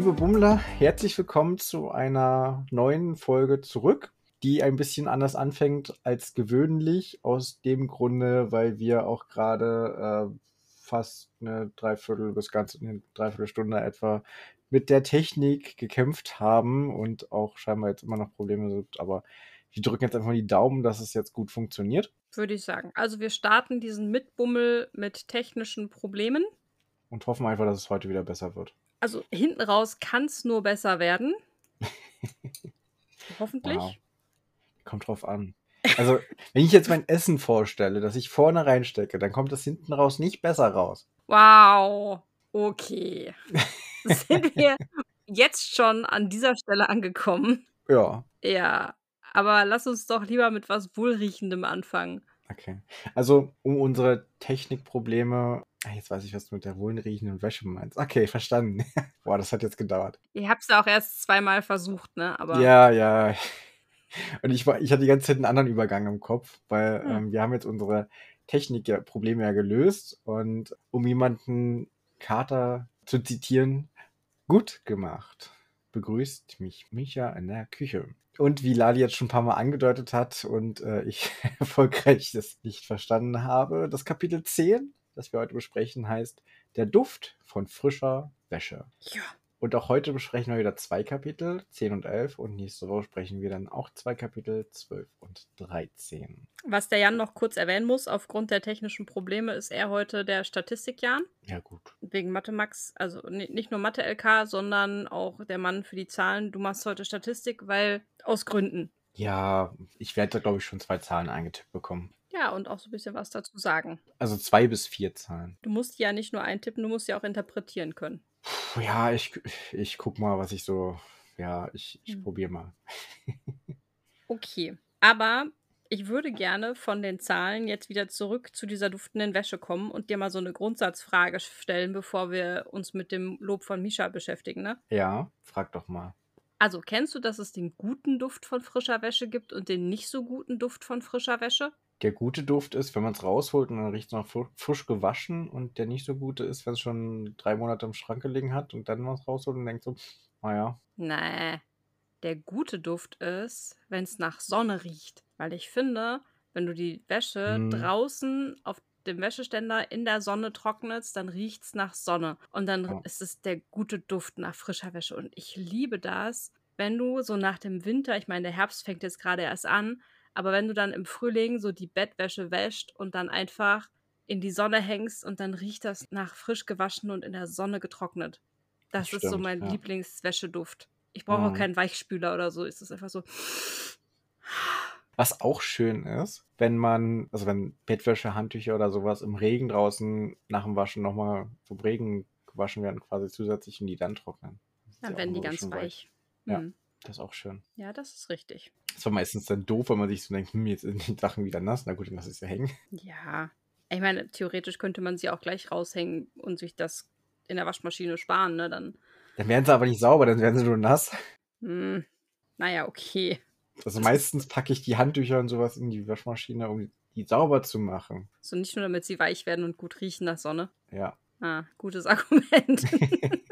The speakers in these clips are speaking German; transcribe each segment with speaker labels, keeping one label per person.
Speaker 1: Liebe Bummler, herzlich willkommen zu einer neuen Folge zurück, die ein bisschen anders anfängt als gewöhnlich, aus dem Grunde, weil wir auch gerade äh, fast eine Dreiviertel bis ganz eine Dreiviertelstunde etwa mit der Technik gekämpft haben und auch scheinbar jetzt immer noch Probleme sind, aber wir drücken jetzt einfach die Daumen, dass es jetzt gut funktioniert.
Speaker 2: Würde ich sagen. Also wir starten diesen Mitbummel mit technischen Problemen.
Speaker 1: Und hoffen einfach, dass es heute wieder besser wird.
Speaker 2: Also hinten raus kann es nur besser werden. Hoffentlich. Wow.
Speaker 1: Kommt drauf an. Also, wenn ich jetzt mein Essen vorstelle, das ich vorne reinstecke, dann kommt das hinten raus nicht besser raus.
Speaker 2: Wow. Okay. Sind wir jetzt schon an dieser Stelle angekommen?
Speaker 1: Ja.
Speaker 2: Ja. Aber lass uns doch lieber mit was Wohlriechendem anfangen.
Speaker 1: Okay. Also, um unsere Technikprobleme. Ah, jetzt weiß ich, was du mit der wohlriechenden Wäsche meinst. Okay, verstanden. Boah, das hat jetzt gedauert.
Speaker 2: Ich hab's ja auch erst zweimal versucht, ne? Aber
Speaker 1: ja, ja. Und ich, war, ich hatte die ganze Zeit einen anderen Übergang im Kopf, weil hm. ähm, wir haben jetzt unsere Technikprobleme ja gelöst. Und um jemanden Kater zu zitieren, gut gemacht. Begrüßt mich Micha in der Küche. Und wie Lali jetzt schon ein paar Mal angedeutet hat und äh, ich erfolgreich das nicht verstanden habe, das Kapitel 10, das wir heute besprechen, heißt Der Duft von frischer Wäsche.
Speaker 2: Ja.
Speaker 1: Und auch heute besprechen wir wieder zwei Kapitel, 10 und 11. Und nächste Woche sprechen wir dann auch zwei Kapitel, 12 und 13.
Speaker 2: Was der Jan noch kurz erwähnen muss, aufgrund der technischen Probleme ist er heute der Statistik-Jan.
Speaker 1: Ja, gut.
Speaker 2: Wegen Mathe-Max, also nicht nur Mathe-LK, sondern auch der Mann für die Zahlen. Du machst heute Statistik, weil aus Gründen.
Speaker 1: Ja, ich werde da, glaube ich, schon zwei Zahlen eingetippt bekommen.
Speaker 2: Ja, und auch so ein bisschen was dazu sagen.
Speaker 1: Also zwei bis vier Zahlen.
Speaker 2: Du musst ja nicht nur eintippen, du musst ja auch interpretieren können.
Speaker 1: Ja, ich, ich guck mal, was ich so. Ja, ich, ich hm. probiere mal.
Speaker 2: okay. Aber ich würde gerne von den Zahlen jetzt wieder zurück zu dieser duftenden Wäsche kommen und dir mal so eine Grundsatzfrage stellen, bevor wir uns mit dem Lob von Misha beschäftigen, ne?
Speaker 1: Ja, frag doch mal.
Speaker 2: Also, kennst du, dass es den guten Duft von frischer Wäsche gibt und den nicht so guten Duft von frischer Wäsche?
Speaker 1: Der gute Duft ist, wenn man es rausholt und dann riecht es noch frisch gewaschen und der nicht so gute ist, wenn es schon drei Monate im Schrank gelegen hat und dann was rausholt und denkt so, naja.
Speaker 2: Nee, der gute Duft ist, wenn es nach Sonne riecht. Weil ich finde, wenn du die Wäsche hm. draußen auf dem Wäscheständer in der Sonne trocknest, dann riecht es nach Sonne. Und dann ja. ist es der gute Duft nach frischer Wäsche. Und ich liebe das, wenn du so nach dem Winter, ich meine, der Herbst fängt jetzt gerade erst an, aber wenn du dann im Frühling so die Bettwäsche wäscht und dann einfach in die Sonne hängst und dann riecht das nach frisch gewaschen und in der Sonne getrocknet. Das, das ist stimmt, so mein ja. Lieblingswäscheduft. Ich brauche mhm. auch keinen Weichspüler oder so. Ist es einfach so.
Speaker 1: Was auch schön ist, wenn man, also wenn Bettwäsche, Handtücher oder sowas im Regen draußen nach dem Waschen nochmal vom Regen gewaschen werden, quasi zusätzlich und die dann trocknen.
Speaker 2: Dann werden die ganz weich. weich.
Speaker 1: Ja. Mhm. Das ist auch schön.
Speaker 2: Ja, das ist richtig.
Speaker 1: Das war meistens dann doof, wenn man sich so denkt, hm, jetzt sind die Sachen wieder nass. Na gut, dann lass ich sie hängen.
Speaker 2: Ja. Ich meine, theoretisch könnte man sie auch gleich raushängen und sich das in der Waschmaschine sparen, ne? Dann,
Speaker 1: dann werden sie aber nicht sauber, dann werden sie nur nass.
Speaker 2: Hm. Naja, okay.
Speaker 1: Also meistens packe ich die Handtücher und sowas in die Waschmaschine, um die sauber zu machen.
Speaker 2: So nicht nur, damit sie weich werden und gut riechen nach Sonne.
Speaker 1: Ja.
Speaker 2: Ah, gutes Argument.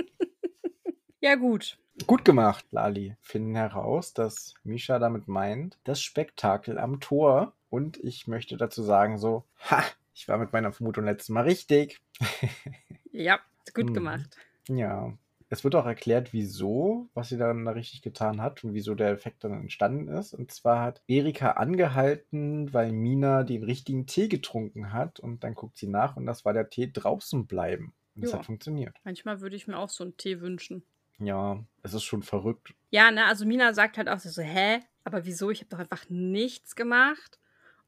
Speaker 2: ja, gut.
Speaker 1: Gut gemacht, Lali. Finden heraus, dass Misha damit meint, das Spektakel am Tor. Und ich möchte dazu sagen, so, ha, ich war mit meiner Vermutung letztes Mal richtig.
Speaker 2: ja, gut hm. gemacht.
Speaker 1: Ja. Es wird auch erklärt, wieso, was sie dann da richtig getan hat und wieso der Effekt dann entstanden ist. Und zwar hat Erika angehalten, weil Mina den richtigen Tee getrunken hat und dann guckt sie nach und das war der Tee draußen bleiben. Und das hat funktioniert.
Speaker 2: Manchmal würde ich mir auch so einen Tee wünschen.
Speaker 1: Ja, es ist schon verrückt.
Speaker 2: Ja, ne, also Mina sagt halt auch so, hä, aber wieso? Ich habe doch einfach nichts gemacht.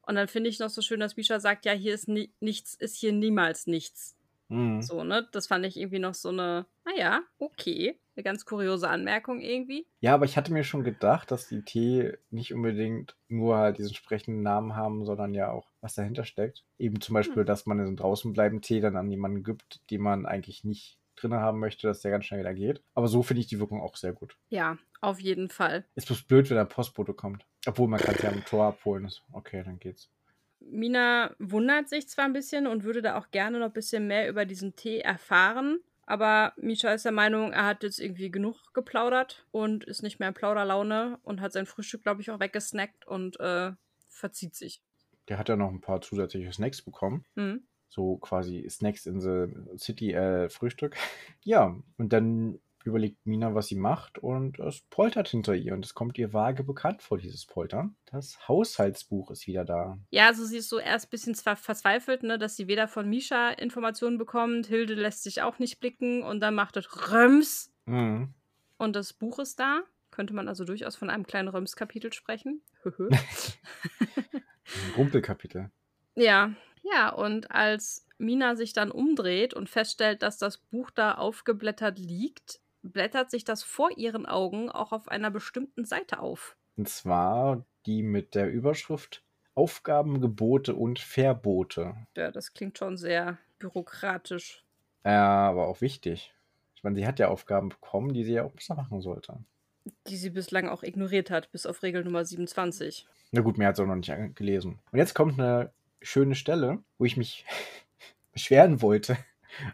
Speaker 2: Und dann finde ich noch so schön, dass Misha sagt, ja, hier ist ni nichts, ist hier niemals nichts. Mhm. So, ne? Das fand ich irgendwie noch so eine, naja, okay. Eine ganz kuriose Anmerkung irgendwie.
Speaker 1: Ja, aber ich hatte mir schon gedacht, dass die Tee nicht unbedingt nur halt diesen sprechenden Namen haben, sondern ja auch, was dahinter steckt. Eben zum Beispiel, hm. dass man diesen draußen bleiben Tee dann an jemanden gibt, den man eigentlich nicht drin haben möchte, dass der ganz schnell wieder geht. Aber so finde ich die Wirkung auch sehr gut.
Speaker 2: Ja, auf jeden Fall.
Speaker 1: Ist bloß blöd, wenn der Postbote kommt. Obwohl man kann es ja am Tor abholen. Okay, dann geht's.
Speaker 2: Mina wundert sich zwar ein bisschen und würde da auch gerne noch ein bisschen mehr über diesen Tee erfahren. aber Misha ist der Meinung, er hat jetzt irgendwie genug geplaudert und ist nicht mehr in Plauderlaune und hat sein Frühstück, glaube ich, auch weggesnackt und äh, verzieht sich.
Speaker 1: Der hat ja noch ein paar zusätzliche Snacks bekommen.
Speaker 2: Mhm.
Speaker 1: So quasi Snacks in the City äh, Frühstück. Ja, und dann überlegt Mina, was sie macht und es poltert hinter ihr und es kommt ihr vage bekannt vor, dieses Poltern. Das Haushaltsbuch ist wieder da.
Speaker 2: Ja, also sie ist so erst ein bisschen verzweifelt, ne, dass sie weder von Misha Informationen bekommt, Hilde lässt sich auch nicht blicken und dann macht es Röms
Speaker 1: Mhm.
Speaker 2: und das Buch ist da. Könnte man also durchaus von einem kleinen Röms-Kapitel sprechen.
Speaker 1: Ein Rumpelkapitel.
Speaker 2: ja, ja, und als Mina sich dann umdreht und feststellt, dass das Buch da aufgeblättert liegt, blättert sich das vor ihren Augen auch auf einer bestimmten Seite auf.
Speaker 1: Und zwar die mit der Überschrift Aufgaben, Gebote und Verbote.
Speaker 2: Ja, das klingt schon sehr bürokratisch.
Speaker 1: Ja, aber auch wichtig. Ich meine, sie hat ja Aufgaben bekommen, die sie ja auch besser machen sollte.
Speaker 2: Die sie bislang auch ignoriert hat, bis auf Regel Nummer 27.
Speaker 1: Na gut, mir hat es auch noch nicht an- gelesen. Und jetzt kommt eine schöne Stelle, wo ich mich beschweren wollte.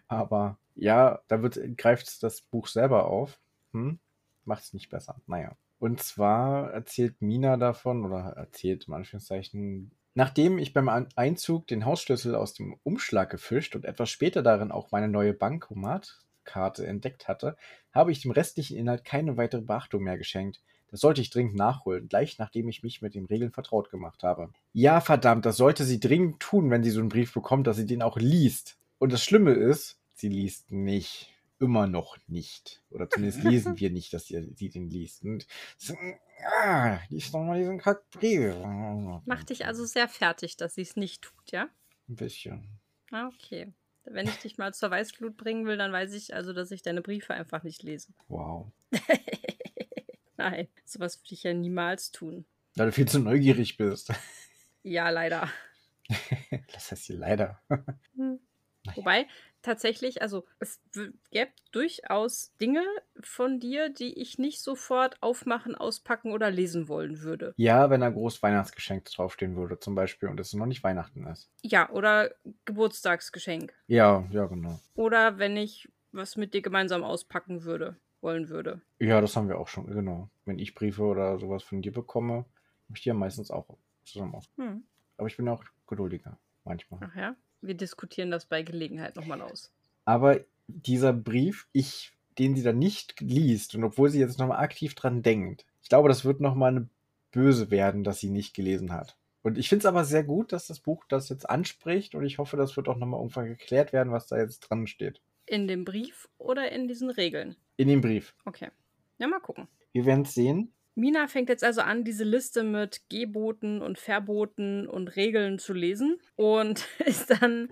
Speaker 1: Aber ja, da wird, greift das Buch selber auf. Hm? Macht es nicht besser. Naja. Und zwar erzählt Mina davon, oder erzählt in Anführungszeichen, nachdem ich beim Einzug den Hausschlüssel aus dem Umschlag gefischt und etwas später darin auch meine neue Bankomatkarte entdeckt hatte, habe ich dem restlichen Inhalt keine weitere Beachtung mehr geschenkt. Das sollte ich dringend nachholen, gleich nachdem ich mich mit den Regeln vertraut gemacht habe. Ja, verdammt, das sollte sie dringend tun, wenn sie so einen Brief bekommt, dass sie den auch liest. Und das Schlimme ist, sie liest nicht. Immer noch nicht. Oder zumindest lesen wir nicht, dass sie, sie den liest. Und ah, lies doch mal diesen Kackbrief.
Speaker 2: Macht dich also sehr fertig, dass sie es nicht tut, ja?
Speaker 1: Ein bisschen.
Speaker 2: Ah, okay. Wenn ich dich mal zur Weißglut bringen will, dann weiß ich also, dass ich deine Briefe einfach nicht lese.
Speaker 1: Wow.
Speaker 2: Nein, sowas würde ich ja niemals tun.
Speaker 1: Da du viel zu neugierig bist.
Speaker 2: Ja, leider.
Speaker 1: Das heißt hier leider.
Speaker 2: Hm.
Speaker 1: Naja.
Speaker 2: Wobei, tatsächlich, also es gäbe durchaus Dinge von dir, die ich nicht sofort aufmachen, auspacken oder lesen wollen würde.
Speaker 1: Ja, wenn da groß Weihnachtsgeschenk draufstehen würde, zum Beispiel, und es noch nicht Weihnachten ist.
Speaker 2: Ja, oder Geburtstagsgeschenk.
Speaker 1: Ja, ja, genau.
Speaker 2: Oder wenn ich was mit dir gemeinsam auspacken würde, wollen würde.
Speaker 1: Ja, das haben wir auch schon, genau. Wenn ich Briefe oder sowas von dir bekomme, habe ich die ja meistens auch zusammen aus.
Speaker 2: Hm.
Speaker 1: Aber ich bin auch geduldiger, manchmal.
Speaker 2: Ach ja, wir diskutieren das bei Gelegenheit nochmal aus.
Speaker 1: Aber dieser Brief, ich, den sie dann nicht liest, und obwohl sie jetzt nochmal aktiv dran denkt, ich glaube, das wird nochmal eine böse werden, dass sie nicht gelesen hat. Und ich finde es aber sehr gut, dass das Buch das jetzt anspricht und ich hoffe, das wird auch nochmal irgendwann geklärt werden, was da jetzt dran steht.
Speaker 2: In dem Brief oder in diesen Regeln?
Speaker 1: In dem Brief.
Speaker 2: Okay. Ja, mal gucken.
Speaker 1: Wir werden es sehen.
Speaker 2: Mina fängt jetzt also an, diese Liste mit Geboten und Verboten und Regeln zu lesen und ist dann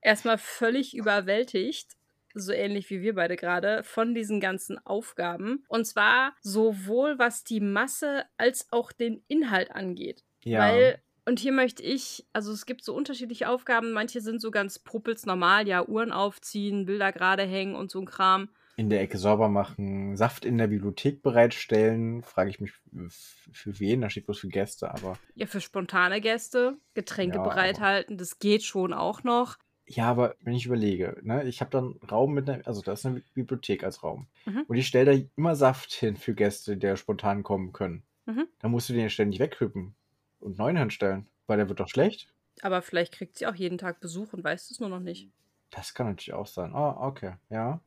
Speaker 2: erstmal völlig überwältigt, so ähnlich wie wir beide gerade, von diesen ganzen Aufgaben. Und zwar sowohl was die Masse als auch den Inhalt angeht.
Speaker 1: Ja.
Speaker 2: Weil, und hier möchte ich, also es gibt so unterschiedliche Aufgaben, manche sind so ganz puppels normal, ja, Uhren aufziehen, Bilder gerade hängen und so ein Kram.
Speaker 1: In der Ecke sauber machen, Saft in der Bibliothek bereitstellen. Frage ich mich, für wen? Da steht bloß für Gäste, aber.
Speaker 2: Ja, für spontane Gäste, Getränke
Speaker 1: Ja,
Speaker 2: bereithalten, das geht schon auch noch.
Speaker 1: Ja, aber wenn ich überlege, ne, ich habe dann Raum mit einer, also da ist eine Bibliothek als Raum.
Speaker 2: Mhm.
Speaker 1: Und ich stelle da immer Saft hin für Gäste, die spontan kommen können.
Speaker 2: Mhm.
Speaker 1: Dann musst du den ja ständig wegkippen und neuen hinstellen, weil der wird doch schlecht.
Speaker 2: Aber vielleicht kriegt sie auch jeden Tag Besuch und weiß es nur noch nicht.
Speaker 1: Das kann natürlich auch sein. Ah, okay. Ja.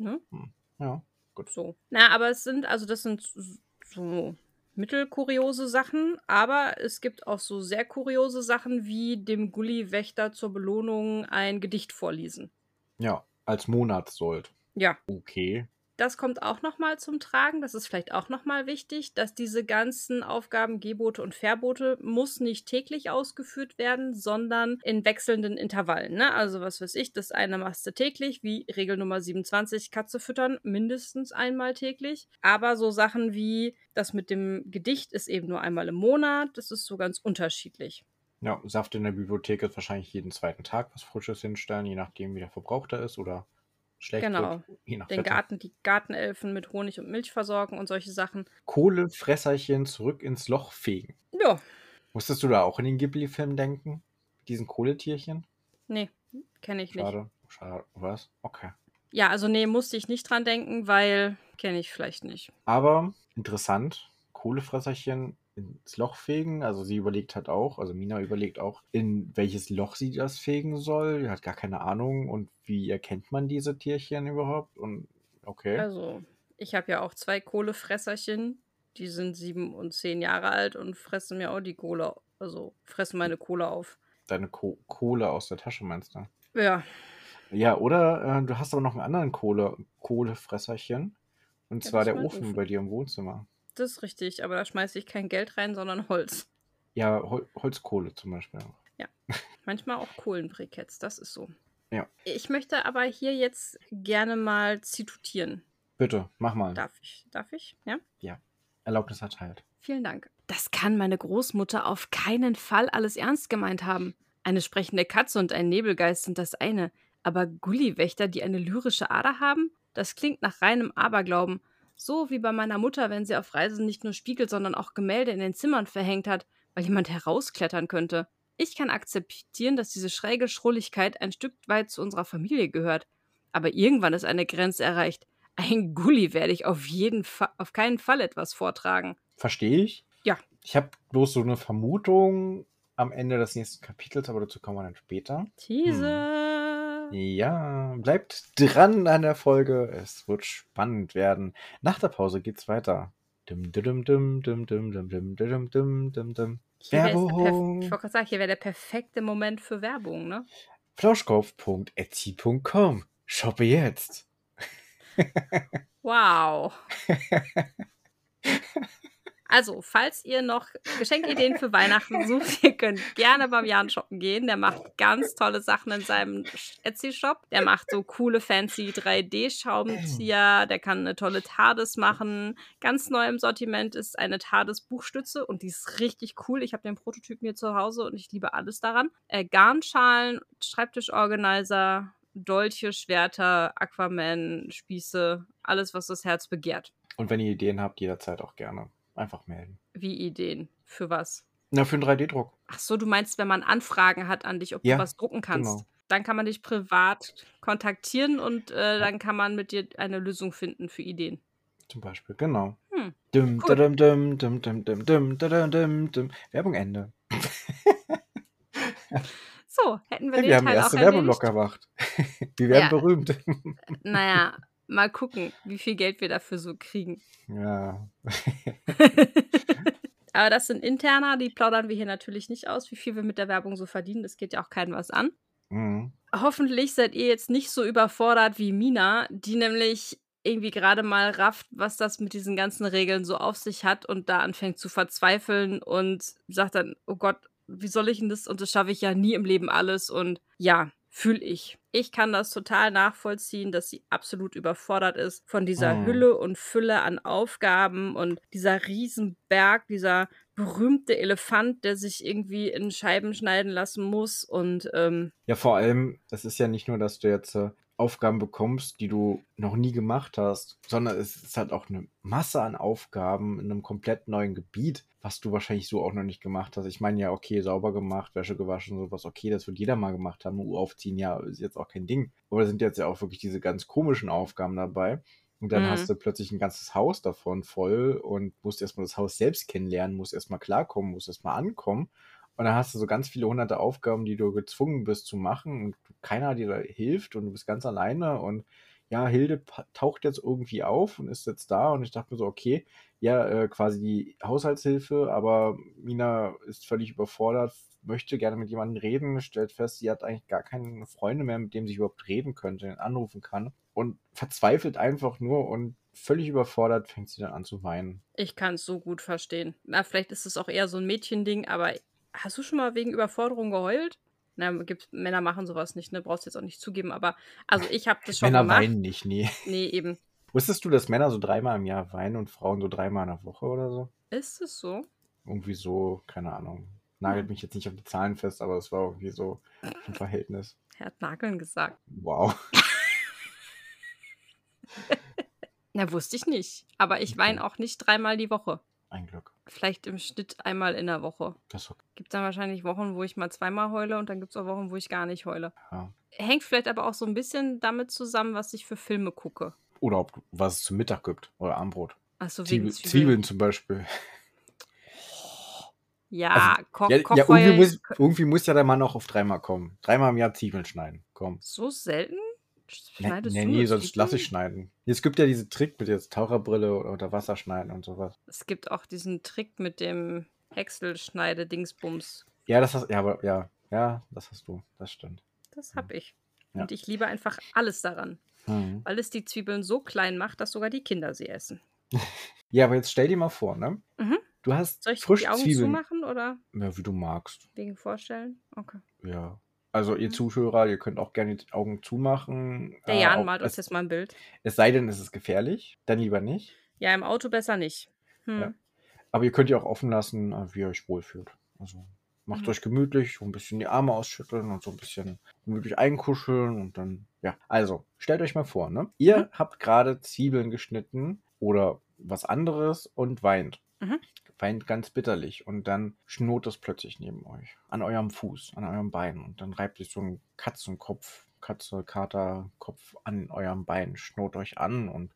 Speaker 2: Ne?
Speaker 1: Ja.
Speaker 2: So. Na, aber es sind, also das sind so mittelkuriose Sachen, aber es gibt auch so sehr kuriose Sachen wie dem Gulliwächter zur Belohnung ein Gedicht vorlesen.
Speaker 1: Ja. Als Monatssold.
Speaker 2: Ja,
Speaker 1: Okay.
Speaker 2: Das kommt auch nochmal zum Tragen. Das ist vielleicht auch nochmal wichtig, dass diese ganzen Aufgaben, Gebote und Verbote muss nicht täglich ausgeführt werden, sondern in wechselnden Intervallen. Ne? Also was weiß ich, das eine machst du täglich, wie Regel Nummer 27, Katze füttern, mindestens einmal täglich. Aber so Sachen wie das mit dem Gedicht ist eben nur einmal im Monat, das ist so ganz unterschiedlich.
Speaker 1: Ja, Saft in der Bibliothek ist wahrscheinlich jeden zweiten Tag was Frisches hinstellen, je nachdem, wie der Verbrauch da ist oder schlecht
Speaker 2: Genau.
Speaker 1: wird. Je nach
Speaker 2: Den
Speaker 1: Wetter.
Speaker 2: Garten, die Gartenelfen mit Honig und Milch versorgen und solche Sachen.
Speaker 1: Kohlefresserchen zurück ins Loch fegen.
Speaker 2: Ja,
Speaker 1: Musstest du da auch in den Ghibli-Film denken? Diesen Kohletierchen?
Speaker 2: nee, kenne ich nicht.
Speaker 1: Schade. Schade. Was? Okay.
Speaker 2: Ja, also nee, musste ich nicht dran denken, weil kenne ich vielleicht nicht.
Speaker 1: Aber interessant, Kohlefresserchen ins Loch fegen. Also sie überlegt halt auch, also Mina überlegt auch, in welches Loch sie das fegen soll. Sie hat gar keine Ahnung und wie erkennt man diese Tierchen überhaupt? Und okay.
Speaker 2: Also, ich habe ja auch zwei Kohlefresserchen. Die sind sieben und zehn Jahre alt und fressen mir auch die Kohle, also fressen meine Kohle auf.
Speaker 1: Deine Ko Kohle aus der Tasche meinst du?
Speaker 2: Ja.
Speaker 1: Ja, oder äh, du hast aber noch einen anderen Kohle Kohlefresserchen. Und
Speaker 2: Ja,
Speaker 1: zwar der Ofen
Speaker 2: Ofen.
Speaker 1: bei dir im Wohnzimmer.
Speaker 2: Das ist richtig, aber da schmeiße ich kein Geld rein, sondern Holz.
Speaker 1: Ja, Hol Holzkohle zum Beispiel auch.
Speaker 2: Manchmal auch Kohlenbriketts, das ist so.
Speaker 1: Ja.
Speaker 2: Ich möchte aber hier jetzt gerne mal zitieren.
Speaker 1: Bitte, mach mal.
Speaker 2: Darf ich? Darf ich? Ja?
Speaker 1: Erlaubnis erteilt.
Speaker 2: Vielen Dank. Das kann meine Großmutter auf keinen Fall alles ernst gemeint haben. Eine sprechende Katze und ein Nebelgeist sind das eine, aber Gulliwächter, die eine lyrische Ader haben? Das klingt nach reinem Aberglauben. So wie bei meiner Mutter, wenn sie auf Reisen nicht nur Spiegel, sondern auch Gemälde in den Zimmern verhängt hat, weil jemand herausklettern könnte. Ich kann akzeptieren, dass diese schräge Schrulligkeit ein Stück weit zu unserer Familie gehört. Aber irgendwann ist eine Grenze erreicht. Ein Gulli werde ich auf jeden Fall, auf keinen Fall etwas vortragen.
Speaker 1: Verstehe ich?
Speaker 2: Ja.
Speaker 1: Ich habe bloß so eine Vermutung am Ende des nächsten Kapitels, aber dazu kommen wir dann später.
Speaker 2: Teaser.
Speaker 1: Ja, bleibt dran an der Folge. Es wird spannend werden. Nach der Pause geht's weiter. Werbung.
Speaker 2: Ich wollte gerade sagen, hier wäre der perfekte Moment für Werbung, ne?
Speaker 1: Flauschkopf.etsy.com. Shoppe jetzt.
Speaker 2: Wow. Also, falls ihr noch Geschenkideen für Weihnachten sucht, ihr könnt gerne beim Jan shoppen gehen. Der macht ganz tolle Sachen in seinem Etsy-Shop. Der macht so coole, fancy 3D-Schraubenzieher. Der kann eine tolle TARDIS machen. Ganz neu im Sortiment ist eine TARDIS-Buchstütze und die ist richtig cool. Ich habe den Prototypen hier zu Hause und ich liebe alles daran. Äh, Garnschalen, Schreibtischorganizer, Dolche, Schwerter, Aquaman, Spieße, alles, was das Herz begehrt.
Speaker 1: Und wenn ihr Ideen habt, jederzeit auch gerne. Einfach melden.
Speaker 2: Wie Ideen? Für was?
Speaker 1: Na, für einen 3D-Druck.
Speaker 2: Ach so, du meinst, wenn man Anfragen hat an dich, ob
Speaker 1: Ja,
Speaker 2: du was drucken kannst.
Speaker 1: genau.
Speaker 2: Dann kann man dich privat kontaktieren und äh, dann kann man mit dir eine Lösung finden für Ideen.
Speaker 1: Zum Beispiel, genau.
Speaker 2: Hm,
Speaker 1: Dim,
Speaker 2: cool.
Speaker 1: dim, dim, dim, dim, dim, dim, dim, dim, dim. Werbung Ende.
Speaker 2: So, hätten wir
Speaker 1: Hey,
Speaker 2: den
Speaker 1: wir haben
Speaker 2: Teil
Speaker 1: erste
Speaker 2: auch
Speaker 1: Werbeblock
Speaker 2: erledigt.
Speaker 1: gemacht. Wir werden
Speaker 2: Ja.
Speaker 1: berühmt.
Speaker 2: Naja, mal gucken, wie viel Geld wir dafür so kriegen.
Speaker 1: Ja.
Speaker 2: Aber das sind interner, die plaudern wir hier natürlich nicht aus, wie viel wir mit der Werbung so verdienen. Das geht ja auch keinem was an.
Speaker 1: Mhm.
Speaker 2: Hoffentlich seid ihr jetzt nicht so überfordert wie Mina, die nämlich irgendwie gerade mal rafft, was das mit diesen ganzen Regeln so auf sich hat und da anfängt zu verzweifeln und sagt dann, oh Gott, wie soll ich denn das? Und das schaffe ich ja nie im Leben alles. Und ja, fühle ich. Ich kann das total nachvollziehen, dass sie absolut überfordert ist von dieser
Speaker 1: Mhm.
Speaker 2: Hülle und Fülle an Aufgaben und dieser Riesenberg, dieser berühmte Elefant, der sich irgendwie in Scheiben schneiden lassen muss. Und ähm,
Speaker 1: Ja, vor allem, es ist ja nicht nur, dass du jetzt äh, Aufgaben bekommst, die du noch nie gemacht hast, sondern es ist halt auch eine Masse an Aufgaben in einem komplett neuen Gebiet, was du wahrscheinlich so auch noch nicht gemacht hast. Ich meine ja, okay, sauber gemacht, Wäsche gewaschen, sowas, okay, das wird jeder mal gemacht haben. Uhr aufziehen, ja, ist jetzt auch kein Ding. Aber da sind jetzt ja auch wirklich diese ganz komischen Aufgaben dabei. Und dann
Speaker 2: Mhm.
Speaker 1: hast du plötzlich ein ganzes Haus davon voll und musst erstmal das Haus selbst kennenlernen, musst erstmal klarkommen, musst erstmal ankommen. Und dann hast du so ganz viele hunderte Aufgaben, die du gezwungen bist zu machen und keiner dir da hilft und du bist ganz alleine und ja, Hilde taucht jetzt irgendwie auf und ist jetzt da und ich dachte mir so, okay, ja, äh, quasi die Haushaltshilfe, aber Mina ist völlig überfordert, möchte gerne mit jemandem reden, stellt fest, sie hat eigentlich gar keine Freunde mehr, mit dem sie überhaupt reden könnte, anrufen kann und verzweifelt einfach nur und völlig überfordert fängt sie dann an zu weinen.
Speaker 2: Ich kann es so gut verstehen. Na, vielleicht ist es auch eher so ein Mädchending, aber hast du schon mal wegen Überforderung geheult? Na, gibt's, Männer machen sowas nicht, ne? Brauchst jetzt auch nicht zugeben, aber also ich habe das schon
Speaker 1: Männer
Speaker 2: gemacht.
Speaker 1: weinen nicht, nee.
Speaker 2: Nee, eben.
Speaker 1: Wusstest du, dass Männer so dreimal im Jahr weinen und Frauen so dreimal in der Woche oder so?
Speaker 2: Ist es so?
Speaker 1: Irgendwie so, keine Ahnung. Nagelt mich jetzt nicht auf die Zahlen fest, aber es war irgendwie so im Verhältnis.
Speaker 2: Er hat Nageln gesagt.
Speaker 1: Wow.
Speaker 2: Na, wusste ich nicht. Aber ich weine auch nicht dreimal die Woche.
Speaker 1: Ein Glück.
Speaker 2: Vielleicht im Schnitt einmal in der Woche.
Speaker 1: Das okay.
Speaker 2: Gibt dann wahrscheinlich Wochen, wo ich mal zweimal heule und dann gibt es auch Wochen, wo ich gar nicht heule.
Speaker 1: Ja.
Speaker 2: Hängt vielleicht aber auch so ein bisschen damit zusammen, was ich für Filme gucke.
Speaker 1: Oder ob, was es zum Mittag gibt. Oder Armbrot.
Speaker 2: Achso,
Speaker 1: Zwiebel, Zwiebeln.
Speaker 2: Zwiebeln.
Speaker 1: zum Beispiel.
Speaker 2: Ja, Ko
Speaker 1: Ja, ja
Speaker 2: Kochfeuer.
Speaker 1: irgendwie, muss, irgendwie muss ja der Mann auch auf dreimal kommen. Dreimal im Jahr Zwiebeln schneiden. Komm.
Speaker 2: so selten?
Speaker 1: Nee,
Speaker 2: Schneidest
Speaker 1: nee,
Speaker 2: du
Speaker 1: nee sonst lass ich schneiden. Es gibt ja diese Trick mit jetzt Taucherbrille oder unter Wasser schneiden und sowas.
Speaker 2: Es gibt auch diesen Trick mit dem Häckselschneide-Dingsbums.
Speaker 1: Ja, das hast ja, aber ja, ja, das hast du. Das stimmt.
Speaker 2: Das hab ich.
Speaker 1: Ja.
Speaker 2: Und ich liebe einfach alles daran,
Speaker 1: Mhm.
Speaker 2: weil es die Zwiebeln so klein macht, dass sogar die Kinder sie essen.
Speaker 1: Ja, aber jetzt stell dir mal vor, ne?
Speaker 2: Mhm.
Speaker 1: Du hast
Speaker 2: Soll ich
Speaker 1: frisch
Speaker 2: die Augen
Speaker 1: Zwiebeln.
Speaker 2: zumachen oder
Speaker 1: Ja, wie du magst.
Speaker 2: wegen Vorstellen? Okay.
Speaker 1: Ja. Also ihr. Zuschauer, ihr könnt auch gerne die Augen zumachen.
Speaker 2: Der
Speaker 1: Äh,
Speaker 2: Jan
Speaker 1: auch-
Speaker 2: malt uns jetzt mal ein Bild.
Speaker 1: es sei denn, es ist gefährlich, dann lieber nicht.
Speaker 2: Ja, im Auto besser nicht. Hm.
Speaker 1: Ja. Aber ihr könnt ihr auch offen lassen, äh, wie ihr euch wohlfühlt. Also macht
Speaker 2: Mhm.
Speaker 1: euch gemütlich, so ein bisschen die Arme ausschütteln und so ein bisschen gemütlich einkuscheln und dann, ja. Also, stellt euch mal vor, ne? Ihr
Speaker 2: Mhm.
Speaker 1: habt gerade Zwiebeln geschnitten oder was anderes und weint.
Speaker 2: Mhm.
Speaker 1: Weint ganz bitterlich und dann schnurrt es plötzlich neben euch. An eurem Fuß, an eurem Bein. Und dann reibt sich so ein Katzenkopf, Katze, Kater, Kopf an eurem Bein, schnurrt euch an und.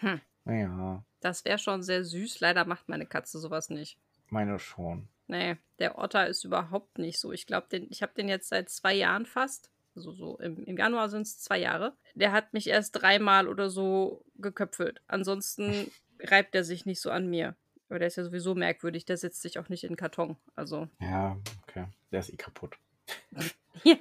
Speaker 2: Hm.
Speaker 1: Ja,
Speaker 2: Das wäre schon sehr süß. Leider macht meine Katze sowas nicht.
Speaker 1: meine schon.
Speaker 2: Nee, der Otter ist überhaupt nicht so. Ich glaube, ich habe den jetzt seit zwei Jahren fast. Also so im, im Januar sind es zwei Jahre. Der hat mich erst dreimal oder so geköpfelt. Ansonsten reibt er sich nicht so an mir. Aber der ist ja sowieso merkwürdig. Der setzt sich auch nicht in Karton. Also,
Speaker 1: Ja, okay. Der ist eh kaputt.
Speaker 2: ja,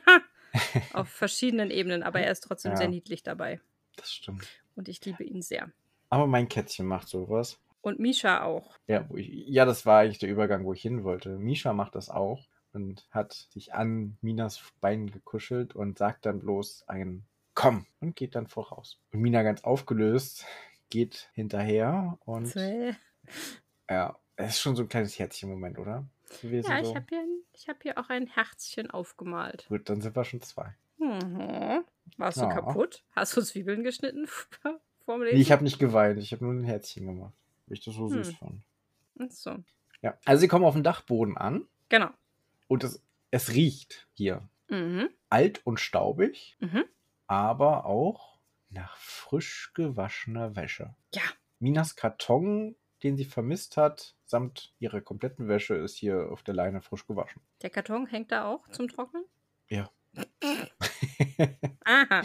Speaker 2: auf verschiedenen Ebenen. Aber er ist trotzdem
Speaker 1: Ja.
Speaker 2: sehr niedlich dabei.
Speaker 1: Das stimmt.
Speaker 2: Und ich liebe ihn sehr.
Speaker 1: Aber mein Kätzchen macht sowas.
Speaker 2: Und Misha auch.
Speaker 1: Ja, ich, ja, das war eigentlich der Übergang, wo ich hin wollte. Misha macht das auch und hat sich an Minas Bein gekuschelt und sagt dann bloß ein Komm und geht dann voraus. Und Mina ganz aufgelöst geht hinterher und
Speaker 2: Zäh.
Speaker 1: ja, es ist schon so ein kleines Herzchen-Moment, oder? Gewesen,
Speaker 2: Ja, ich
Speaker 1: so.
Speaker 2: habe hier, ich hab hier auch ein Herzchen aufgemalt.
Speaker 1: Gut, dann sind wir schon zwei.
Speaker 2: Mhm. Warst du
Speaker 1: Ja.
Speaker 2: kaputt? Hast du Zwiebeln geschnitten vorm?
Speaker 1: Nee, ich habe nicht geweint, ich habe nur ein Herzchen gemacht, weil ich das so süß
Speaker 2: Hm.
Speaker 1: fand.
Speaker 2: Ach so.
Speaker 1: Ja, also sie kommen auf den Dachboden an
Speaker 2: Genau.
Speaker 1: Und es, es riecht hier
Speaker 2: Mhm.
Speaker 1: alt und staubig,
Speaker 2: Mhm.
Speaker 1: aber auch nach frisch gewaschener Wäsche.
Speaker 2: Ja.
Speaker 1: Minas Karton, den sie vermisst hat, samt ihrer kompletten Wäsche, ist hier auf der Leine frisch gewaschen.
Speaker 2: Der Karton hängt da auch zum Trocknen?
Speaker 1: Ja.
Speaker 2: Aha.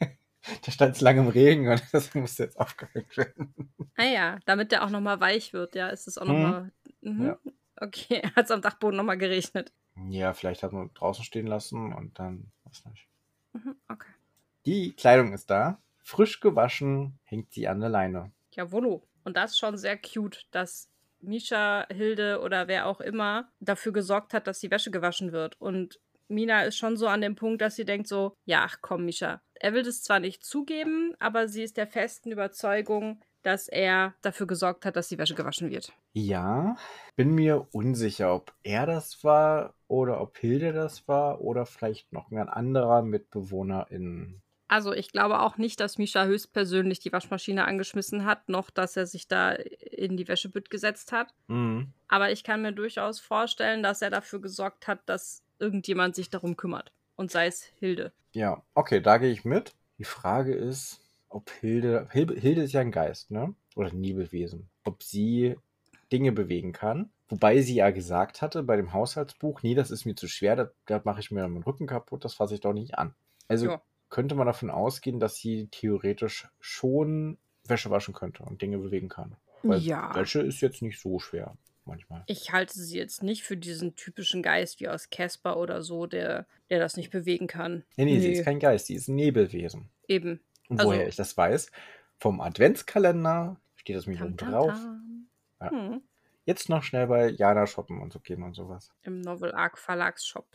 Speaker 1: da stand es lange im Regen und das musste jetzt aufgehängt werden.
Speaker 2: Ah ja, damit der auch nochmal weich wird, ja, ist es auch
Speaker 1: Mhm.
Speaker 2: nochmal. Mhm.
Speaker 1: Ja.
Speaker 2: Okay, hat es am Dachboden nochmal geregnet.
Speaker 1: Ja, vielleicht hat man draußen stehen lassen und dann, weiß nicht.
Speaker 2: Mhm. Okay.
Speaker 1: Die Kleidung ist da. Frisch gewaschen hängt sie an der Leine.
Speaker 2: Jawollo. Und das ist schon sehr cute, dass Misha, Hilde oder wer auch immer dafür gesorgt hat, dass die Wäsche gewaschen wird. Und Mina ist schon so an dem Punkt, dass sie denkt so, ja, ach komm, Misha. Er will das zwar nicht zugeben, aber sie ist der festen Überzeugung, dass er dafür gesorgt hat, dass die Wäsche gewaschen wird.
Speaker 1: Ja, bin mir unsicher, ob er das war oder ob Hilde das war oder vielleicht noch ein anderer Mitbewohner in.
Speaker 2: Also ich glaube auch nicht, dass Misha höchstpersönlich die Waschmaschine angeschmissen hat, noch dass er sich da in die Wäschebütt gesetzt hat.
Speaker 1: Mhm.
Speaker 2: Aber ich kann mir durchaus vorstellen, dass er dafür gesorgt hat, dass irgendjemand sich darum kümmert. Und sei es Hilde.
Speaker 1: Ja, okay, da gehe ich mit. Die Frage ist, ob Hilde. Hilde, Hilde ist ja ein Geist, ne? Oder ein Nebelwesen. Ob sie Dinge bewegen kann. Wobei sie ja gesagt hatte bei dem Haushaltsbuch, nee, das ist mir zu schwer, da, da mache ich mir meinen Rücken kaputt, das fasse ich doch nicht an. Also
Speaker 2: Ja.
Speaker 1: könnte man davon ausgehen, dass sie theoretisch schon Wäsche waschen könnte und Dinge bewegen kann. Weil
Speaker 2: Ja.
Speaker 1: Wäsche ist jetzt nicht so schwer manchmal.
Speaker 2: Ich halte sie jetzt nicht für diesen typischen Geist wie aus Casper oder so, der, der das nicht bewegen kann.
Speaker 1: Nee, nee, sie ist kein Geist, sie ist ein Nebelwesen.
Speaker 2: Eben.
Speaker 1: Und
Speaker 2: Also-
Speaker 1: woher ich das weiß? Vom Adventskalender steht das mir oben drauf.
Speaker 2: tam.
Speaker 1: Ja.
Speaker 2: Hm.
Speaker 1: Jetzt noch schnell bei Jana shoppen und so gehen und sowas.
Speaker 2: Im Novel Arc Verlagsshop.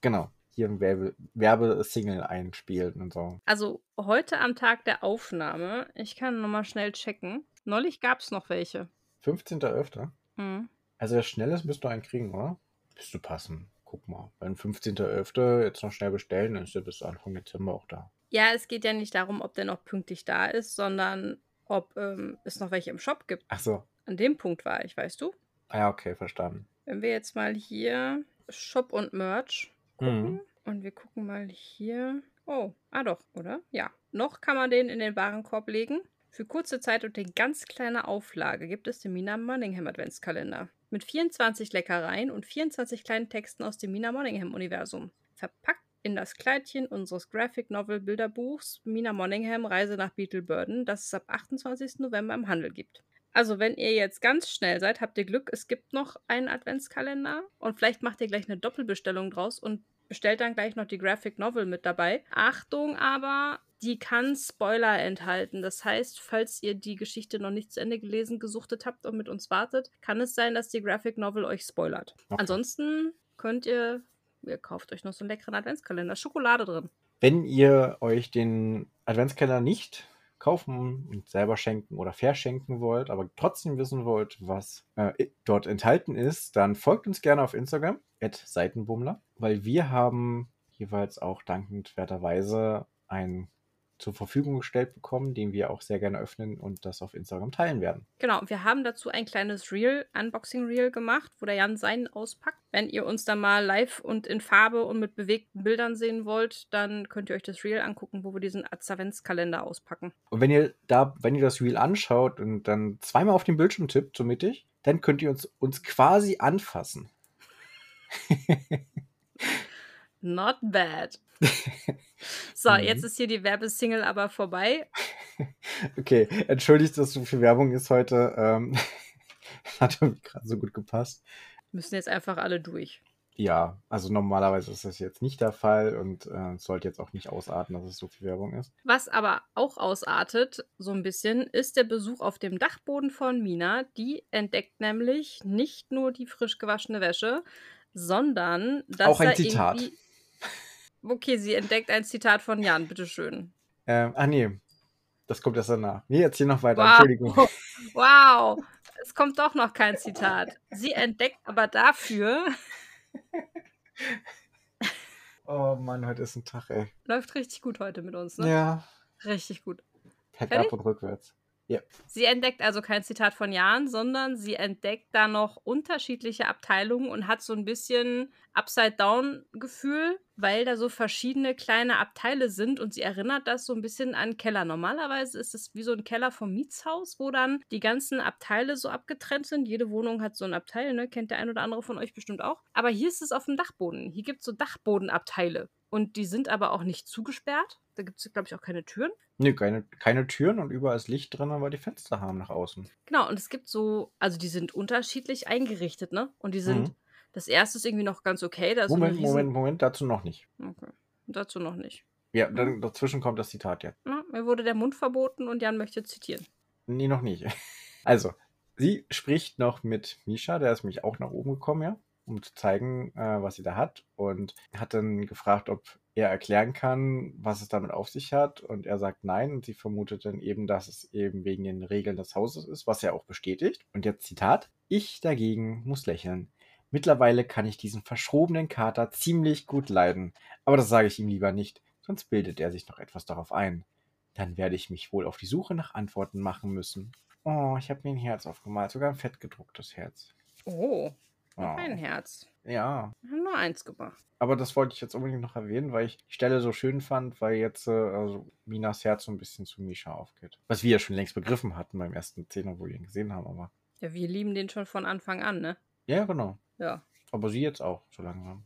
Speaker 1: Genau. Hier ein Werbe- Werbesingle einspielen und so.
Speaker 2: Also heute am Tag der Aufnahme, ich kann nochmal schnell checken. Neulich gab es noch welche.
Speaker 1: 15.11.
Speaker 2: Hm.
Speaker 1: Also der Schnelles müsst du einen kriegen, oder? Müsste passen. Guck mal. Wenn 15.11. jetzt noch schnell bestellen, dann ist er bis Anfang Dezember auch da.
Speaker 2: Ja, es geht ja nicht darum, ob der noch pünktlich da ist, sondern ob ähm, es noch welche im Shop gibt.
Speaker 1: Ach so.
Speaker 2: An dem Punkt war ich, weißt du?
Speaker 1: Ah ja, okay, verstanden.
Speaker 2: Wenn wir jetzt mal hier Shop und Merch gucken
Speaker 1: Mhm.
Speaker 2: und wir gucken mal hier. Oh, ah doch, oder? Ja. Noch kann man den in den Warenkorb legen. Für kurze Zeit und in ganz kleiner Auflage gibt es den Mina Monningham Adventskalender. Mit 24 Leckereien und 24 kleinen Texten aus dem Mina Monningham Universum. Verpackt in das Kleidchen unseres Graphic Novel Bilderbuchs Mina Monningham Reise nach Beetle Burden, das es ab 28. November im Handel gibt. Also, wenn ihr jetzt ganz schnell seid, habt ihr Glück, es gibt noch einen Adventskalender und vielleicht macht ihr gleich eine Doppelbestellung draus und bestellt dann gleich noch die Graphic Novel mit dabei. Achtung aber, die kann Spoiler enthalten. Das heißt, falls ihr die Geschichte noch nicht zu Ende gelesen, gesuchtet habt und mit uns wartet, kann es sein, dass die Graphic Novel euch spoilert.
Speaker 1: Okay.
Speaker 2: Ansonsten könnt ihr, ihr kauft euch noch so einen leckeren Adventskalender. Schokolade drin.
Speaker 1: Wenn ihr euch den Adventskalender nicht kaufen und selber schenken oder verschenken wollt, aber trotzdem wissen wollt, was äh, dort enthalten ist, dann folgt uns gerne auf Instagram, Seitenbummler, weil wir haben jeweils auch dankenswerterweise einen zur Verfügung gestellt bekommen, den wir auch sehr gerne öffnen und das auf Instagram teilen werden.
Speaker 2: Genau, wir haben dazu ein kleines Reel, Unboxing-Reel gemacht, wo der Jan seinen auspackt. Wenn ihr uns da mal live und in Farbe und mit bewegten Bildern sehen wollt, dann könnt ihr euch das Reel angucken, wo wir diesen Adventskalender auspacken.
Speaker 1: Und wenn ihr da, wenn ihr das Reel anschaut und dann zweimal auf den Bildschirm tippt, so mittig, dann könnt ihr uns, uns quasi anfassen.
Speaker 2: Not bad. So,
Speaker 1: Mhm.
Speaker 2: jetzt ist hier die Werbesingle aber vorbei.
Speaker 1: Okay, entschuldigt, dass so viel Werbung ist heute. Ähm, hat irgendwie gerade so gut gepasst.
Speaker 2: Müssen jetzt einfach alle durch.
Speaker 1: Ja, also normalerweise ist das jetzt nicht der Fall und äh, es sollte jetzt auch nicht ausarten, dass es so viel Werbung ist.
Speaker 2: Was aber auch ausartet, so ein bisschen, ist der Besuch auf dem Dachboden von Mina. Die entdeckt nämlich nicht nur die frisch gewaschene Wäsche, sondern dass
Speaker 1: Auch ein
Speaker 2: da
Speaker 1: Zitat.
Speaker 2: irgendwie- Okay, sie entdeckt ein Zitat von Jan, bitteschön.
Speaker 1: Ähm, ah nee, das kommt erst danach. Nee, jetzt hier noch weiter,
Speaker 2: Wow.
Speaker 1: Entschuldigung.
Speaker 2: Wow, es kommt doch noch kein Zitat. Sie entdeckt aber dafür,
Speaker 1: Oh Mann, heute ist ein Tag, ey.
Speaker 2: läuft richtig gut heute mit uns, ne?
Speaker 1: Ja,
Speaker 2: Richtig gut.
Speaker 1: Heck
Speaker 2: Fertig?
Speaker 1: ab und rückwärts.
Speaker 2: Sie entdeckt also kein Zitat von Jan, sondern sie entdeckt da noch unterschiedliche Abteilungen und hat so ein bisschen Upside-Down-Gefühl, weil da so verschiedene kleine Abteile sind und sie erinnert das so ein bisschen an Keller. Normalerweise ist es wie so ein Keller vom Mietshaus, wo dann die ganzen Abteile so abgetrennt sind. Jede Wohnung hat so ein Abteil, ne? Kennt der ein oder andere von euch bestimmt auch. Aber hier ist es auf dem Dachboden. Hier gibt es so Dachbodenabteile. Und die sind aber auch nicht zugesperrt. Da gibt es, glaube ich, auch keine Türen.
Speaker 1: Nee, keine, keine Türen und überall ist Licht drin, weil die Fenster haben nach außen.
Speaker 2: Genau, und es gibt so, also die sind unterschiedlich eingerichtet, ne? Und die sind,
Speaker 1: Mhm.
Speaker 2: das erste ist irgendwie noch ganz okay. So
Speaker 1: Moment,
Speaker 2: riesen,
Speaker 1: Moment, Moment, dazu noch nicht.
Speaker 2: Okay. Dazu noch nicht.
Speaker 1: Ja, dann dazwischen kommt das Zitat jetzt.
Speaker 2: Na, mir wurde der Mund verboten und Jan möchte zitieren.
Speaker 1: Nee, noch nicht. Also, sie spricht noch mit Misha, der ist mich auch nach oben gekommen, ja, um zu zeigen, äh, was sie da hat. Und hat dann gefragt, ob er erklären kann, was es damit auf sich hat. Und er sagt nein. Und sie vermutet dann eben, dass es eben wegen den Regeln des Hauses ist, was er auch bestätigt. Und jetzt Zitat. Ich dagegen muss lächeln. Mittlerweile kann ich diesen verschrobenen Kater ziemlich gut leiden. Aber das sage ich ihm lieber nicht, sonst bildet er sich noch etwas darauf ein. Dann werde ich mich wohl auf die Suche nach Antworten machen müssen. Oh, ich habe mir ein Herz aufgemalt, sogar ein fett gedrucktes Herz.
Speaker 2: Oh,
Speaker 1: Oh.
Speaker 2: noch ein Herz.
Speaker 1: Ja,
Speaker 2: Wir haben nur eins gemacht.
Speaker 1: aber das wollte ich jetzt unbedingt noch erwähnen, weil ich die Stelle so schön fand, weil jetzt äh, also Minas Herz so ein bisschen zu Misha aufgeht. Was wir ja schon längst begriffen hatten beim ersten Szene, wo wir ihn gesehen haben, aber.
Speaker 2: Ja, wir lieben den schon von Anfang an, ne?
Speaker 1: Ja, genau.
Speaker 2: Ja,
Speaker 1: Aber sie jetzt auch, so langsam.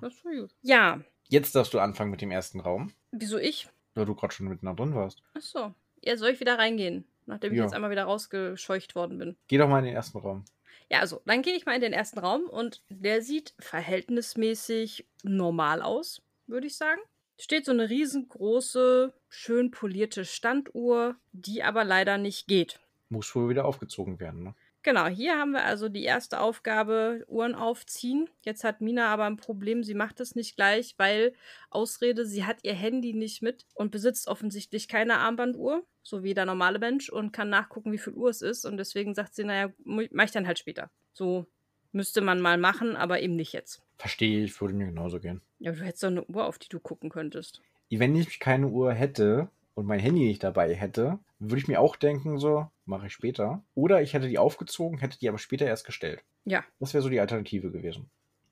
Speaker 2: das ist so gut. Ja,
Speaker 1: Jetzt darfst du anfangen mit dem ersten Raum,
Speaker 2: wieso ich?
Speaker 1: weil du gerade schon mitten da drin warst.
Speaker 2: Ach so. Ja, soll ich wieder reingehen, nachdem ich
Speaker 1: Ja.
Speaker 2: jetzt einmal wieder rausgescheucht worden bin?
Speaker 1: Geh doch mal in den ersten Raum.
Speaker 2: Ja, also, dann gehe ich mal in den ersten Raum und der sieht verhältnismäßig normal aus, würde ich sagen. Steht so eine riesengroße, schön polierte Standuhr, die aber leider nicht geht.
Speaker 1: Muss wohl wieder aufgezogen werden, ne?
Speaker 2: Genau, hier haben wir also die erste Aufgabe, Uhren aufziehen. Jetzt hat Mina aber ein Problem, sie macht es nicht gleich, weil Ausrede, sie hat ihr Handy nicht mit und besitzt offensichtlich keine Armbanduhr, so wie der normale Mensch, und kann nachgucken, wie viel Uhr es ist. Und deswegen sagt sie, naja, mach ich dann halt später. So müsste man mal machen, aber eben nicht jetzt.
Speaker 1: Verstehe ich, würde mir genauso gehen.
Speaker 2: Ja, aber du hättest doch eine Uhr, auf die du gucken könntest.
Speaker 1: Wenn ich keine Uhr hätte, und mein Handy nicht dabei hätte, würde ich mir auch denken, so, mache ich später. Oder ich hätte die aufgezogen, hätte die aber später erst gestellt.
Speaker 2: Ja.
Speaker 1: Das wäre so die Alternative gewesen.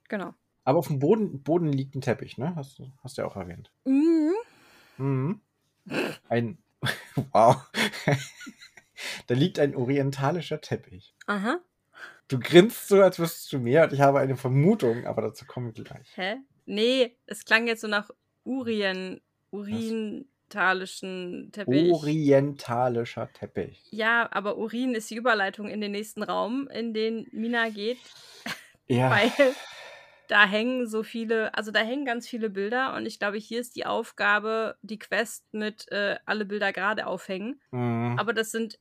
Speaker 2: Genau.
Speaker 1: Aber auf dem Boden, Boden liegt ein Teppich, ne? Hast, du- hast du ja auch erwähnt.
Speaker 2: Mhm.
Speaker 1: Mhm. Ein. Wow. da liegt ein orientalischer Teppich.
Speaker 2: Aha.
Speaker 1: Du grinst so, als wüsstest du mehr und ich habe eine Vermutung, aber dazu kommen wir gleich.
Speaker 2: Hä? Nee, es klang jetzt so nach Urien, urintalischen Teppich.
Speaker 1: Orientalischer Teppich.
Speaker 2: ja, aber Urin ist die Überleitung in den nächsten Raum, in den Mina geht,
Speaker 1: Ja.
Speaker 2: weil da hängen so viele, also da hängen ganz viele Bilder und ich glaube, hier ist die Aufgabe, die Quest mit äh, alle Bilder gerade aufhängen.
Speaker 1: Mhm.
Speaker 2: Aber das sind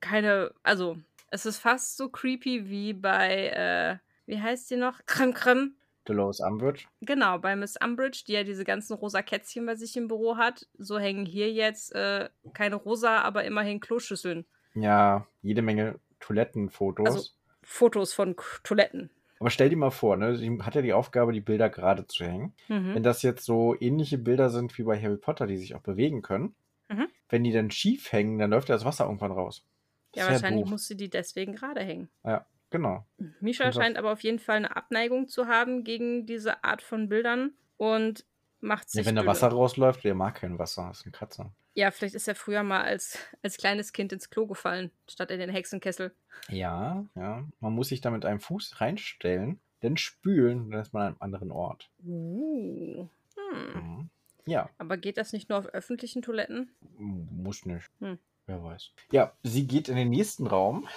Speaker 2: keine, also es ist fast so creepy wie bei, äh, wie heißt die noch? Krem Krem.
Speaker 1: Dolores Umbridge.
Speaker 2: Genau, bei Miss Umbridge, die ja diese ganzen rosa Kätzchen bei sich im Büro hat. So hängen hier jetzt äh, keine rosa, aber immerhin Kloschüsseln.
Speaker 1: Ja, jede Menge Toilettenfotos.
Speaker 2: Also- Fotos von K Toiletten.
Speaker 1: aber stell dir mal vor, ne, sie hat ja die Aufgabe, die Bilder gerade zu hängen.
Speaker 2: Mhm.
Speaker 1: Wenn das jetzt so ähnliche Bilder sind wie bei Harry Potter, die sich auch bewegen können,
Speaker 2: Mhm.
Speaker 1: wenn die dann schief hängen, dann läuft ja das Wasser irgendwann raus.
Speaker 2: Ja,
Speaker 1: Sehr
Speaker 2: wahrscheinlich
Speaker 1: doof.
Speaker 2: muss sie die deswegen gerade hängen.
Speaker 1: Ja, genau.
Speaker 2: Misha
Speaker 1: Und
Speaker 2: scheint aber auf jeden Fall eine Abneigung zu haben gegen diese Art von Bildern und macht sich.
Speaker 1: Ja, wenn da. Wasser rausläuft, der mag kein Wasser, das ist eine Katze.
Speaker 2: Ja, vielleicht ist er früher mal als, als kleines Kind ins Klo gefallen, statt in den Hexenkessel.
Speaker 1: Ja, ja. Man muss sich da mit einem Fuß reinstellen, dann spülen, dann ist man an einem anderen Ort.
Speaker 2: Uh. Hm.
Speaker 1: Mhm. Ja,
Speaker 2: Aber geht das nicht nur auf öffentlichen Toiletten?
Speaker 1: muss nicht.
Speaker 2: Hm.
Speaker 1: Wer weiß. Ja, sie geht in den nächsten Raum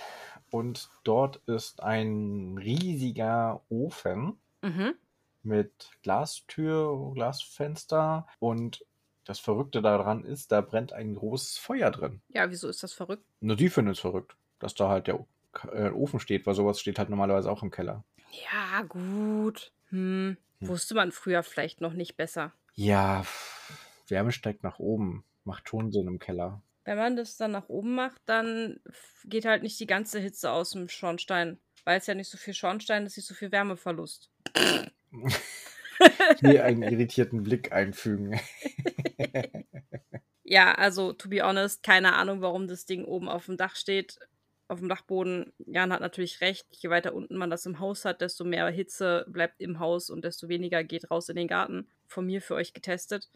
Speaker 1: und dort ist ein riesiger Ofen
Speaker 2: Mhm.
Speaker 1: mit Glastür, Glasfenster und das Verrückte daran ist, da brennt ein großes Feuer drin.
Speaker 2: Ja, wieso ist das verrückt?
Speaker 1: Nur die finden es verrückt, dass da halt der äh, Ofen steht, weil sowas steht halt normalerweise auch im Keller.
Speaker 2: Ja, gut. Hm.
Speaker 1: Hm.
Speaker 2: Wusste man früher vielleicht noch nicht besser.
Speaker 1: Ja, Wärme steigt nach oben. Macht schon Sinn im Keller.
Speaker 2: Wenn man das dann nach oben macht, dann geht halt nicht die ganze Hitze aus dem Schornstein. Weil es ja nicht so viel Schornstein ist, nicht so viel Wärmeverlust.
Speaker 1: Hier einen irritierten Blick einfügen.
Speaker 2: Ja, also, to be honest, keine Ahnung, warum das Ding oben auf dem Dach steht. Auf dem Dachboden. Jan hat natürlich recht. Je weiter unten man das im Haus hat, desto mehr Hitze bleibt im Haus und desto weniger geht raus in den Garten. Von mir für euch getestet.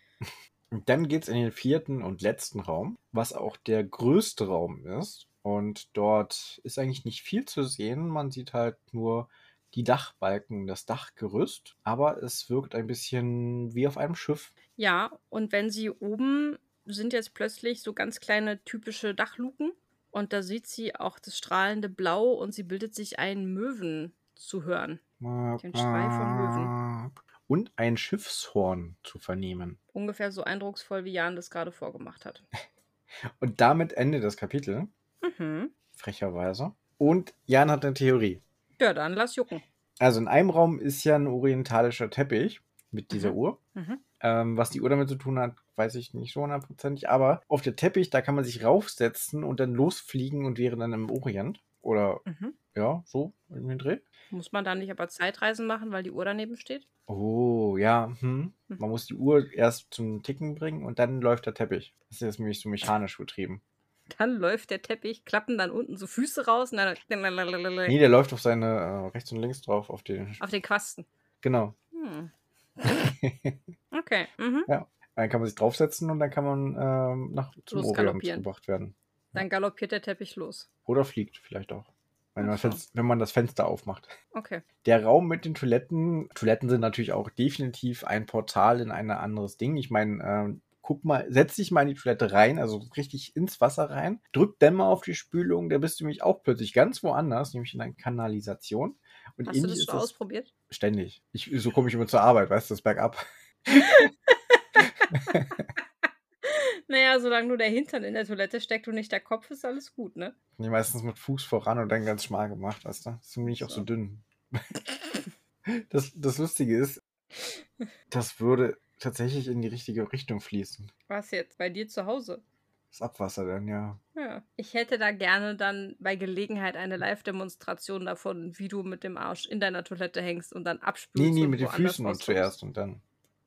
Speaker 1: Und dann geht's in den vierten und letzten Raum, was auch der größte Raum ist. Und dort ist eigentlich nicht viel zu sehen. Man sieht halt nur die Dachbalken, das Dachgerüst. Aber es wirkt ein bisschen wie auf einem Schiff.
Speaker 2: Ja, und wenn sie oben sind jetzt plötzlich so ganz kleine typische Dachluken und da sieht sie auch das strahlende Blau und sie bildet sich einen Möwen zu hören. Den Schrei von Möwen.
Speaker 1: Und ein Schiffshorn zu vernehmen.
Speaker 2: Ungefähr so eindrucksvoll, wie Jan das gerade vorgemacht hat.
Speaker 1: Und damit endet das Kapitel,
Speaker 2: Mhm.
Speaker 1: frecherweise. Und Jan hat eine Theorie.
Speaker 2: Ja, dann lass jucken.
Speaker 1: Also in einem Raum ist ja ein orientalischer Teppich mit dieser
Speaker 2: Mhm.
Speaker 1: Uhr.
Speaker 2: Mhm.
Speaker 1: Ähm, was die Uhr damit zu tun hat, weiß ich nicht so hundertprozentig. Aber auf der Teppich, da kann man sich raufsetzen und dann losfliegen und wäre dann im Orient. Oder
Speaker 2: Mhm.
Speaker 1: ja, so in den Dreh.
Speaker 2: Muss man da nicht aber Zeitreisen machen, weil die Uhr daneben steht?
Speaker 1: Oh, ja. Hm.
Speaker 2: Mhm.
Speaker 1: Man muss die Uhr erst zum Ticken bringen und dann läuft der Teppich. Das ist jetzt nämlich so mechanisch betrieben.
Speaker 2: Dann läuft der Teppich, klappen dann unten so Füße raus und dann
Speaker 1: Nee, der läuft auf seine äh, rechts und links drauf, auf den.
Speaker 2: auf den Quasten.
Speaker 1: Genau.
Speaker 2: Hm. Okay. Mhm.
Speaker 1: Dann kann man sich draufsetzen und dann kann man ähm, nach zum
Speaker 2: Losgaloppieren.
Speaker 1: gebracht werden.
Speaker 2: Dann galoppiert der Teppich los.
Speaker 1: Oder fliegt vielleicht auch. Wenn man,
Speaker 2: so.
Speaker 1: Wenn man das Fenster aufmacht.
Speaker 2: Okay.
Speaker 1: Der Raum mit den Toiletten. Toiletten sind natürlich auch definitiv ein Portal in ein anderes Ding. Ich meine, ähm, guck mal, setz dich mal in die Toilette rein, also richtig ins Wasser rein. Drück dann mal auf die Spülung, da bist du nämlich auch plötzlich ganz woanders, nämlich in einer Kanalisation. Und
Speaker 2: Hast du das schon ausprobiert?
Speaker 1: ständig. Ich, so komme ich immer zur Arbeit, weißt du, das bergab.
Speaker 2: Naja, solange nur der Hintern in der Toilette steckt und nicht der Kopf, ist alles gut, ne?
Speaker 1: Nee, meistens mit Fuß voran und dann ganz schmal gemacht, weißt du. Deswegen bin ich auch so dünn. Das, das Lustige ist, das würde tatsächlich in die richtige Richtung fließen.
Speaker 2: Was jetzt? Bei dir zu Hause?
Speaker 1: Das Abwasser dann, ja.
Speaker 2: Ja. Ich hätte da gerne dann bei Gelegenheit eine Live-Demonstration davon, wie du mit dem Arsch in deiner Toilette hängst und dann abspülst.
Speaker 1: Nee, nee, mit den Füßen und zuerst und dann.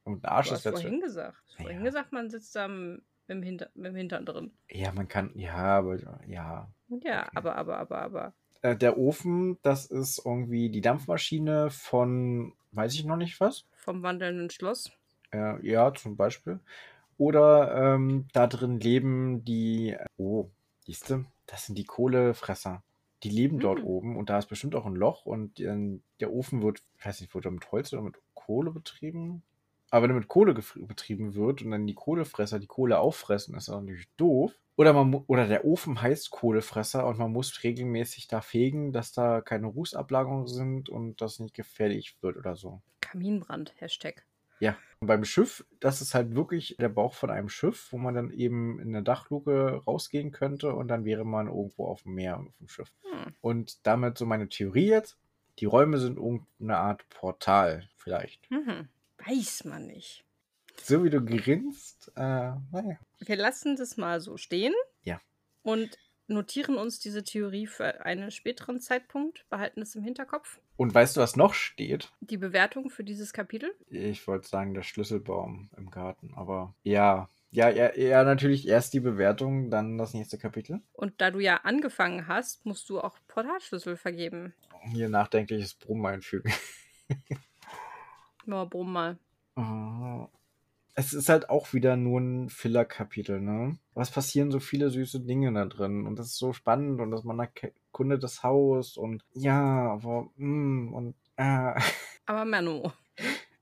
Speaker 1: Und der Arsch
Speaker 2: Du
Speaker 1: ist
Speaker 2: hast vorhin gesagt. Hast vorhin
Speaker 1: Ja.
Speaker 2: gesagt, man sitzt am mit dem, Hinter mit dem Hintern drin.
Speaker 1: Ja, man kann, ja, aber ja.
Speaker 2: Ja, okay. aber, aber, aber, aber.
Speaker 1: Äh, der Ofen, das ist irgendwie die Dampfmaschine von, weiß ich noch nicht was.
Speaker 2: Vom wandelnden Schloss.
Speaker 1: Äh, ja, zum Beispiel. Oder ähm, da drin leben die, oh, siehst du, das sind die Kohlefresser. Die leben dort hm. oben und da ist bestimmt auch ein Loch und äh, der Ofen wird, ich weiß nicht, wird er mit Holz oder mit Kohle betrieben? Aber wenn er mit Kohle betrieben wird und dann die Kohlefresser die Kohle auffressen, ist das natürlich doof. Oder, man, oder der Ofen heißt Kohlefresser und man muss regelmäßig da fegen, dass da keine Rußablagerungen sind und das nicht gefährlich wird oder so.
Speaker 2: Kaminbrand, Hashtag.
Speaker 1: Ja, und beim Schiff, das ist halt wirklich der Bauch von einem Schiff, wo man dann eben in eine Dachluke rausgehen könnte und dann wäre man irgendwo auf dem Meer auf dem Schiff. Hm. Und damit so meine Theorie jetzt, die Räume sind irgendeine Art Portal vielleicht.
Speaker 2: Mhm. Weiß man nicht.
Speaker 1: So wie du grinst, äh, naja.
Speaker 2: Wir lassen das mal so stehen.
Speaker 1: Ja.
Speaker 2: Und notieren uns diese Theorie für einen späteren Zeitpunkt, behalten es im Hinterkopf.
Speaker 1: Und weißt du, was noch steht?
Speaker 2: Die Bewertung für dieses Kapitel?
Speaker 1: Ich wollte sagen, der Schlüsselbaum im Garten, aber ja. Ja, ja, ja, natürlich erst die Bewertung, dann das nächste Kapitel.
Speaker 2: Und da du ja angefangen hast, musst du auch Portalschlüssel vergeben.
Speaker 1: Hier nachdenkliches Brummen einfügen.
Speaker 2: ja, brumm mal.
Speaker 1: Uh, es ist halt auch wieder nur ein Filler-Kapitel, ne? Was passieren so viele süße Dinge da drin und das ist so spannend und dass man erkundet das Haus und ja, aber mm, und äh.
Speaker 2: Aber Menno.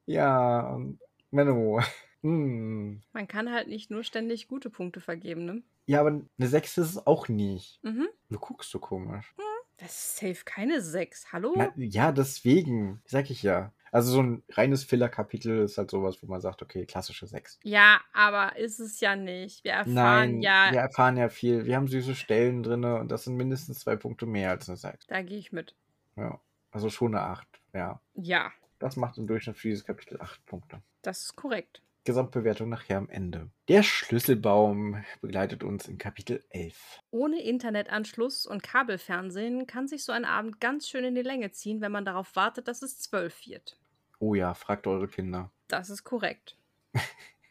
Speaker 1: Ja, und Menno. Mm.
Speaker 2: Man kann halt nicht nur ständig gute Punkte vergeben, ne?
Speaker 1: Ja, aber eine 6 ist es auch nicht.
Speaker 2: Mhm.
Speaker 1: Du guckst so komisch.
Speaker 2: Hm, das ist safe keine 6. Hallo?
Speaker 1: Na, ja, deswegen. Sag ich ja. Also so ein reines Filler-Kapitel ist halt sowas, wo man sagt, okay, klassische 6.
Speaker 2: Ja, aber ist es ja nicht. Wir erfahren
Speaker 1: Nein,
Speaker 2: ja.
Speaker 1: Wir erfahren ja viel. Wir haben süße Stellen drin und das sind mindestens zwei Punkte mehr als eine 6.
Speaker 2: Da gehe ich mit.
Speaker 1: Ja. Also schon eine 8, ja.
Speaker 2: Ja.
Speaker 1: Das macht im Durchschnitt für dieses Kapitel 8 Punkte.
Speaker 2: Das ist korrekt.
Speaker 1: Gesamtbewertung nachher am Ende. Der Schlüsselbaum begleitet uns in Kapitel 11.
Speaker 2: Ohne Internetanschluss und Kabelfernsehen kann sich so ein Abend ganz schön in die Länge ziehen, wenn man darauf wartet, dass es 12 wird.
Speaker 1: Oh ja, fragt eure Kinder.
Speaker 2: Das ist korrekt.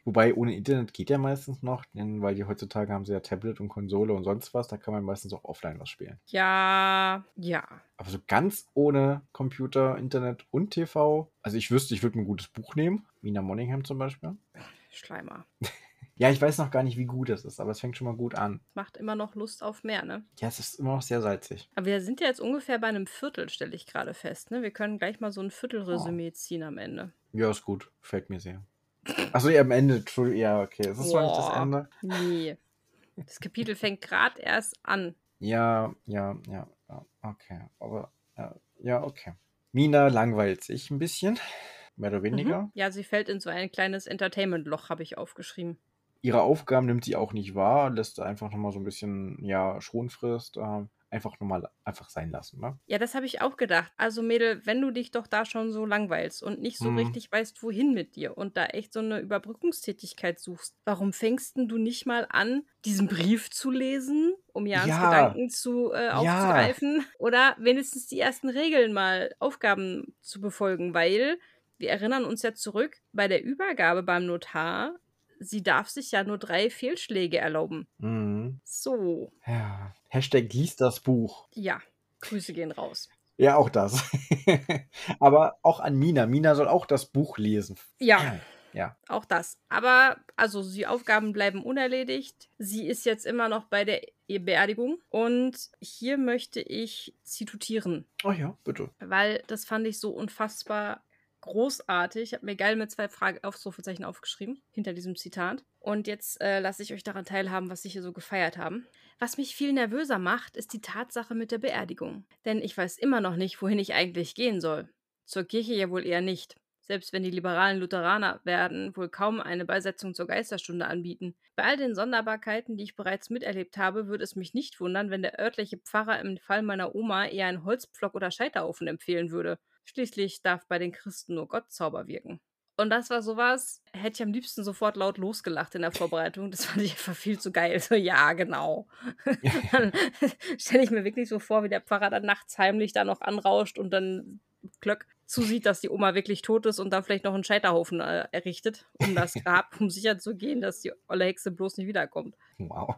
Speaker 1: Wobei ohne Internet geht ja meistens noch, denn weil die heutzutage haben sie ja Tablet und Konsole und sonst was, da kann man meistens auch offline was spielen.
Speaker 2: Ja, ja.
Speaker 1: Aber so ganz ohne Computer, Internet und TV, also ich wüsste, ich würde ein gutes Buch nehmen, Mina Monningham zum Beispiel.
Speaker 2: Schleimer.
Speaker 1: Ja, ich weiß noch gar nicht, wie gut es ist, aber es fängt schon mal gut an.
Speaker 2: Macht immer noch Lust auf mehr, ne?
Speaker 1: Ja, es ist immer noch sehr salzig.
Speaker 2: Aber wir sind ja jetzt ungefähr bei einem Viertel, stelle ich gerade fest, ne? Wir können gleich mal so ein Viertelresümee oh. ziehen am Ende.
Speaker 1: Ja, ist gut. Gefällt mir sehr. Achso, ja, am Ende. Ja, okay. Ist das zwar nicht das Ende?
Speaker 2: Nee. Das Kapitel fängt gerade erst an.
Speaker 1: Ja, ja, ja. Okay. Aber, ja, ja, okay. Mina langweilt sich ein bisschen. Mehr oder weniger. Mhm.
Speaker 2: Ja, sie fällt in so ein kleines Entertainment-Loch, habe ich aufgeschrieben
Speaker 1: ihre Aufgaben nimmt sie auch nicht wahr, lässt einfach nochmal so ein bisschen, ja, Schonfrist, äh, einfach nochmal einfach sein lassen, ne?
Speaker 2: Ja, das habe ich auch gedacht. Also, Mädel, wenn du dich doch da schon so langweilst und nicht so mhm. richtig weißt, wohin mit dir und da echt so eine Überbrückungstätigkeit suchst, warum fängst denn du nicht mal an, diesen Brief zu lesen, um Jans ja. Gedanken zu äh, aufzugreifen? Ja. Oder wenigstens die ersten Regeln mal, Aufgaben zu befolgen, weil wir erinnern uns ja zurück, bei der Übergabe beim Notar sie darf sich ja nur drei Fehlschläge erlauben.
Speaker 1: Mhm.
Speaker 2: So.
Speaker 1: Ja. Hashtag liest das Buch.
Speaker 2: Ja, Grüße gehen raus.
Speaker 1: Ja, auch das. Aber auch an Mina. Mina soll auch das Buch lesen.
Speaker 2: Ja.
Speaker 1: Ja.
Speaker 2: Auch das. Aber, also, die Aufgaben bleiben unerledigt. Sie ist jetzt immer noch bei der Beerdigung. Und hier möchte ich zitieren.
Speaker 1: Oh ja, bitte.
Speaker 2: Weil das fand ich so unfassbar großartig. Ich habe mir geil mit zwei Frage Ausrufezeichen aufgeschrieben, hinter diesem Zitat. Und jetzt äh, lasse ich euch daran teilhaben, was sie hier so gefeiert haben. Was mich viel nervöser macht, ist die Tatsache mit der Beerdigung. Denn ich weiß immer noch nicht, wohin ich eigentlich gehen soll. Zur Kirche ja wohl eher nicht. Selbst wenn die liberalen Lutheraner werden wohl kaum eine Beisetzung zur Geisterstunde anbieten. Bei all den Sonderbarkeiten, die ich bereits miterlebt habe, würde es mich nicht wundern, wenn der örtliche Pfarrer im Fall meiner Oma eher einen Holzpflock oder Scheiterhaufen empfehlen würde. Schließlich darf bei den Christen nur Gott Zauber wirken. Und das war sowas, hätte ich am liebsten sofort laut losgelacht in der Vorbereitung. Das fand ich einfach viel zu geil. So, ja, genau. dann stelle ich mir wirklich so vor, wie der Pfarrer dann nachts heimlich da noch anrauscht und dann Klöck zusieht, dass die Oma wirklich tot ist und dann vielleicht noch einen Scheiterhaufen äh, errichtet, um das Grab, um sicher zu gehen, dass die olle Hexe bloß nicht wiederkommt.
Speaker 1: Wow.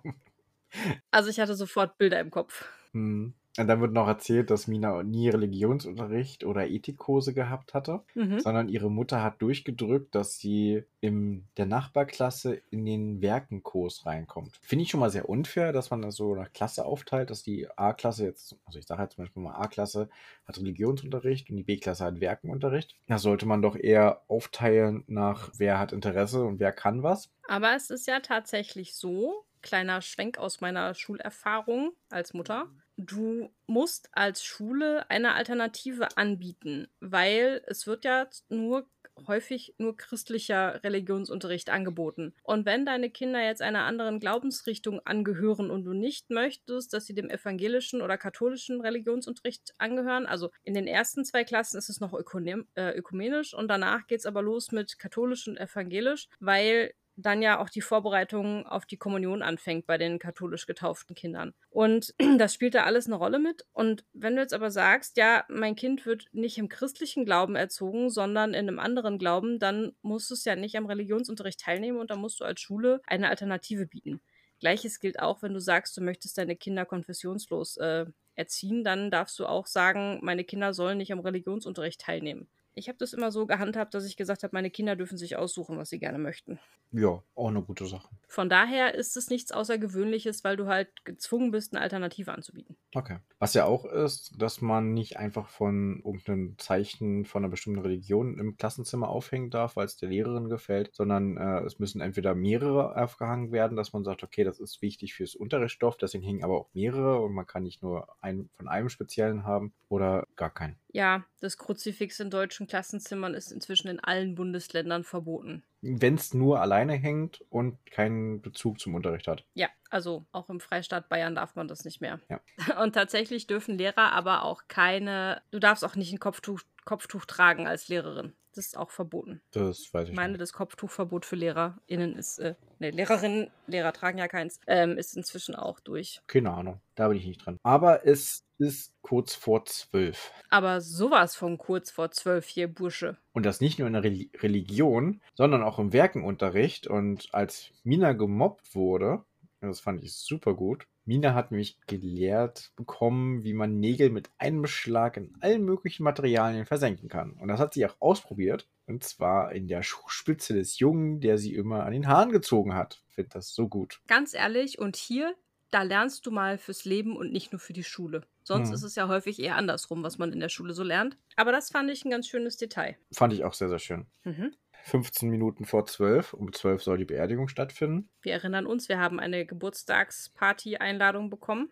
Speaker 2: Also ich hatte sofort Bilder im Kopf.
Speaker 1: Hm. Und dann wird noch erzählt, dass Mina nie Religionsunterricht oder Ethikkurse gehabt hatte,
Speaker 2: Mhm.
Speaker 1: sondern ihre Mutter hat durchgedrückt, dass sie in der Nachbarklasse in den Werkenkurs reinkommt. Finde ich schon mal sehr unfair, dass man das so nach Klasse aufteilt, dass die A-Klasse jetzt, also ich sage jetzt zum Beispiel mal A-Klasse hat Religionsunterricht und die B-Klasse hat Werkenunterricht. Da sollte man doch eher aufteilen nach wer hat Interesse und wer kann was.
Speaker 2: Aber es ist ja tatsächlich so, kleiner Schwenk aus meiner Schulerfahrung als Mutter. Du musst als Schule eine Alternative anbieten, weil es wird ja nur häufig nur christlicher Religionsunterricht angeboten. Und wenn deine Kinder jetzt einer anderen Glaubensrichtung angehören und du nicht möchtest, dass sie dem evangelischen oder katholischen Religionsunterricht angehören, also in den ersten zwei Klassen ist es noch äh, ökumenisch und danach geht es aber los mit katholisch und evangelisch, weil dann ja auch die Vorbereitung auf die Kommunion anfängt bei den katholisch getauften Kindern. Und das spielt da alles eine Rolle mit. Und wenn du jetzt aber sagst, ja, mein Kind wird nicht im christlichen Glauben erzogen, sondern in einem anderen Glauben, dann musst du es ja nicht am Religionsunterricht teilnehmen und dann musst du als Schule eine Alternative bieten. Gleiches gilt auch, wenn du sagst, du möchtest deine Kinder konfessionslos äh, erziehen, dann darfst du auch sagen, meine Kinder sollen nicht am Religionsunterricht teilnehmen. Ich habe das immer so gehandhabt, dass ich gesagt habe, meine Kinder dürfen sich aussuchen, was sie gerne möchten.
Speaker 1: Ja, auch eine gute Sache.
Speaker 2: Von daher ist es nichts Außergewöhnliches, weil du halt gezwungen bist, eine Alternative anzubieten.
Speaker 1: Okay. Was ja auch ist, dass man nicht einfach von irgendeinem Zeichen von einer bestimmten Religion im Klassenzimmer aufhängen darf, weil es der Lehrerin gefällt, sondern äh, es müssen entweder mehrere aufgehangen werden, dass man sagt, okay, das ist wichtig fürs Unterrichtsstoff, deswegen hängen aber auch mehrere und man kann nicht nur einen von einem speziellen haben oder gar keinen.
Speaker 2: Ja, das Kruzifix in deutschen Klassenzimmern ist inzwischen in allen Bundesländern verboten.
Speaker 1: Wenn es nur alleine hängt und keinen Bezug zum Unterricht hat.
Speaker 2: Ja, also auch im Freistaat Bayern darf man das nicht mehr.
Speaker 1: Ja.
Speaker 2: Und tatsächlich dürfen Lehrer aber auch keine, du darfst auch nicht ein Kopftuch, Kopftuch tragen als Lehrerin. Das ist auch verboten.
Speaker 1: Das weiß ich
Speaker 2: Ich meine,
Speaker 1: nicht.
Speaker 2: das Kopftuchverbot für LehrerInnen ist, äh, ne, Lehrerinnen, Lehrer tragen ja keins, ähm, ist inzwischen auch durch.
Speaker 1: Keine Ahnung. Da bin ich nicht dran. Aber es ist kurz vor zwölf.
Speaker 2: Aber sowas von kurz vor zwölf hier, Bursche.
Speaker 1: Und das nicht nur in der Reli Religion, sondern auch im Werkenunterricht. Und als Mina gemobbt wurde, das fand ich super gut. Mina hat mich gelehrt bekommen, wie man Nägel mit einem Schlag in allen möglichen Materialien versenken kann. Und das hat sie auch ausprobiert. Und zwar in der Schuhspitze des Jungen, der sie immer an den Haaren gezogen hat. Ich finde das so gut.
Speaker 2: Ganz ehrlich, und hier, da lernst du mal fürs Leben und nicht nur für die Schule. Sonst
Speaker 1: Hm.
Speaker 2: ist es ja häufig eher andersrum, was man in der Schule so lernt. Aber das fand ich ein ganz schönes Detail.
Speaker 1: Fand ich auch sehr, sehr schön.
Speaker 2: Mhm.
Speaker 1: 15 Minuten vor 12. Um 12 soll die Beerdigung stattfinden.
Speaker 2: Wir erinnern uns, wir haben eine Geburtstagsparty-Einladung bekommen.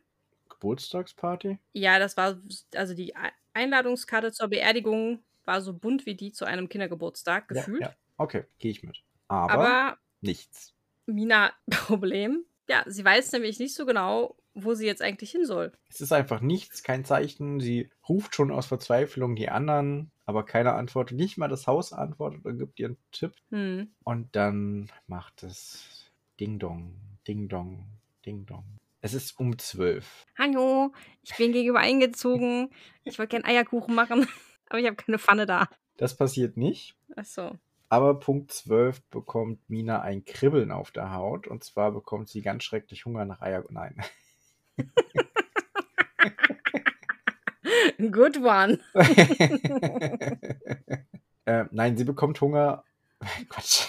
Speaker 1: Geburtstagsparty.
Speaker 2: Ja, das war, also die Ei- Einladungskarte zur Beerdigung war so bunt wie die zu einem Kindergeburtstag gefühlt.
Speaker 1: Ja, ja. Okay, gehe ich mit. Aber,
Speaker 2: Aber
Speaker 1: nichts.
Speaker 2: Mina, Problem, ja, sie weiß nämlich nicht so genau, wo sie jetzt eigentlich hin soll.
Speaker 1: Es ist einfach nichts, kein Zeichen. Sie ruft schon aus Verzweiflung die anderen, aber keiner antwortet. Nicht mal das Haus antwortet und gibt ihr einen Tipp.
Speaker 2: Hm.
Speaker 1: Und dann macht es Ding Dong, Ding Dong, Ding Dong. Es ist um zwölf.
Speaker 2: Hallo, ich bin gegenüber eingezogen. Ich wollte gern Eierkuchen machen, aber ich habe keine Pfanne da.
Speaker 1: Das passiert nicht.
Speaker 2: Achso.
Speaker 1: Aber Punkt 12 bekommt Mina ein Kribbeln auf der Haut. Und zwar bekommt sie ganz schrecklich Hunger nach Eier. Nein.
Speaker 2: Good one.
Speaker 1: äh, nein, sie bekommt Hunger. Quatsch.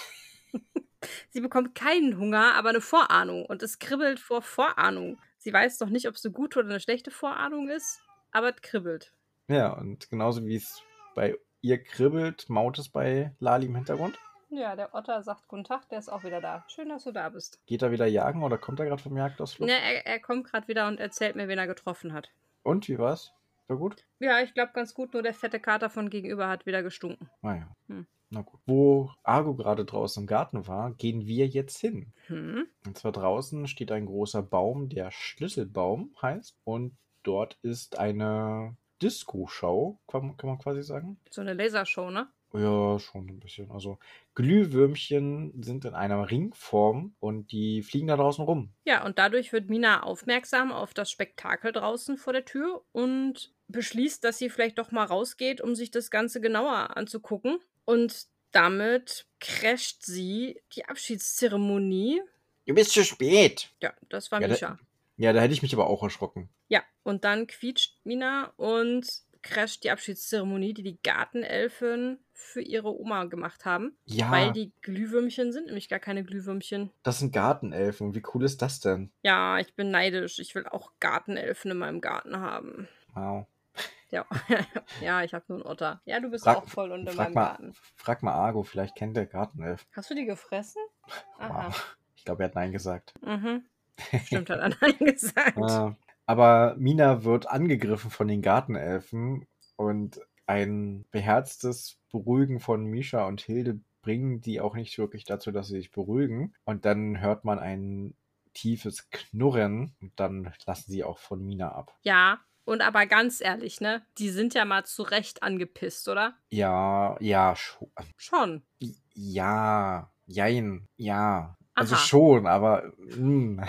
Speaker 2: Sie bekommt keinen Hunger, aber eine Vorahnung. Und es kribbelt vor Vorahnung. Sie weiß doch nicht, ob es eine gute oder eine schlechte Vorahnung ist, aber es kribbelt.
Speaker 1: Ja, und genauso wie es bei ihr kribbelt, maut es bei Lali im Hintergrund.
Speaker 2: Ja, der Otter sagt Guten Tag, der ist auch wieder da. Schön, dass du da bist.
Speaker 1: Geht er wieder jagen oder kommt er gerade vom Jagdausflug?
Speaker 2: Ne, er, er kommt gerade wieder und erzählt mir, wen er getroffen hat.
Speaker 1: Und wie war's? War gut?
Speaker 2: Ja, ich glaube ganz gut, nur der fette Kater von gegenüber hat wieder gestunken.
Speaker 1: Naja.
Speaker 2: Hm.
Speaker 1: Na gut. Wo Argo gerade draußen im Garten war, gehen wir jetzt hin.
Speaker 2: Hm.
Speaker 1: Und zwar draußen steht ein großer Baum, der Schlüsselbaum heißt. Und dort ist eine Disco-Show, kann, kann man quasi sagen.
Speaker 2: So eine Lasershow, ne?
Speaker 1: Ja, schon ein bisschen. Also Glühwürmchen sind in einer Ringform und die fliegen da draußen rum.
Speaker 2: Ja, und dadurch wird Mina aufmerksam auf das Spektakel draußen vor der Tür und beschließt, dass sie vielleicht doch mal rausgeht, um sich das Ganze genauer anzugucken. Und damit crasht sie die Abschiedszeremonie.
Speaker 1: Du bist zu spät.
Speaker 2: Ja, das war
Speaker 1: Ja, da-
Speaker 2: Misha.
Speaker 1: Ja, da hätte ich mich aber auch erschrocken.
Speaker 2: Ja, und dann quietscht Mina und crasht die Abschiedszeremonie, die die Gartenelfen für ihre Oma gemacht haben.
Speaker 1: Ja,
Speaker 2: Weil die Glühwürmchen sind nämlich gar keine Glühwürmchen.
Speaker 1: das sind Gartenelfen. Wie cool ist das denn?
Speaker 2: Ja, ich bin neidisch. Ich will auch Gartenelfen in meinem Garten haben.
Speaker 1: Wow.
Speaker 2: Ja, ja ich habe nur einen Otter. Ja, du bist
Speaker 1: Frag-
Speaker 2: auch voll unter meinem
Speaker 1: mal-
Speaker 2: Garten.
Speaker 1: Frag mal Argo, vielleicht kennt der Gartenelf.
Speaker 2: Hast du die gefressen? Aha.
Speaker 1: Wow. Ich glaube, er hat Nein gesagt.
Speaker 2: Mhm. Stimmt, hat er Nein gesagt.
Speaker 1: Äh, aber Mina wird angegriffen von den Gartenelfen und ein beherztes Beruhigen von Misha und Hilde bringen die auch nicht wirklich dazu, dass sie sich beruhigen. Und dann hört man ein tiefes Knurren und dann lassen sie auch von Mina ab.
Speaker 2: Ja, und aber ganz ehrlich, ne? Die sind ja mal zu Recht angepisst, oder?
Speaker 1: Ja, ja, schon.
Speaker 2: Schon.
Speaker 1: Ja, jein, ja. Also
Speaker 2: Aha.
Speaker 1: schon, aber mm.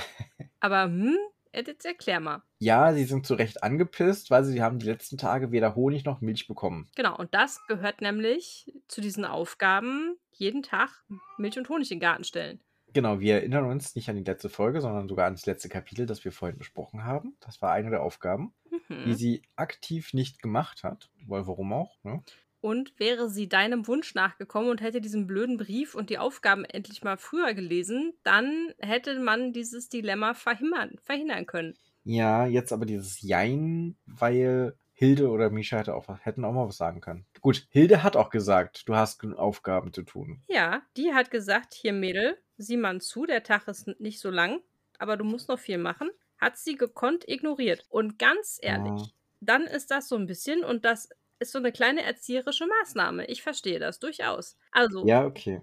Speaker 2: Aber, hm? Jetzt erklär mal.
Speaker 1: ja, sie sind zu Recht angepisst, weil sie haben die letzten Tage weder Honig noch Milch bekommen.
Speaker 2: Genau, und das gehört nämlich zu diesen Aufgaben, jeden Tag Milch und Honig in den Garten stellen.
Speaker 1: Genau, wir erinnern uns nicht an die letzte Folge, sondern sogar an das letzte Kapitel, das wir vorhin besprochen haben. Das war eine der Aufgaben, die
Speaker 2: Mhm.
Speaker 1: sie aktiv nicht gemacht hat. Weil warum auch? Ne?
Speaker 2: Und wäre sie deinem Wunsch nachgekommen und hätte diesen blöden Brief und die Aufgaben endlich mal früher gelesen, dann hätte man dieses Dilemma verhindern, verhindern können.
Speaker 1: Ja, jetzt aber dieses Jein, weil Hilde oder Misha hätte auch, hätten auch mal was sagen können. Gut, Hilde hat auch gesagt, du hast Aufgaben zu tun.
Speaker 2: Ja, die hat gesagt, hier Mädel, sieh mal zu, der Tag ist nicht so lang, aber du musst noch viel machen. Hat sie gekonnt ignoriert. Und ganz ehrlich,
Speaker 1: Ja.
Speaker 2: dann ist das so ein bisschen, und das ist so eine kleine erzieherische Maßnahme. Ich verstehe das durchaus. Also,
Speaker 1: Ja, okay.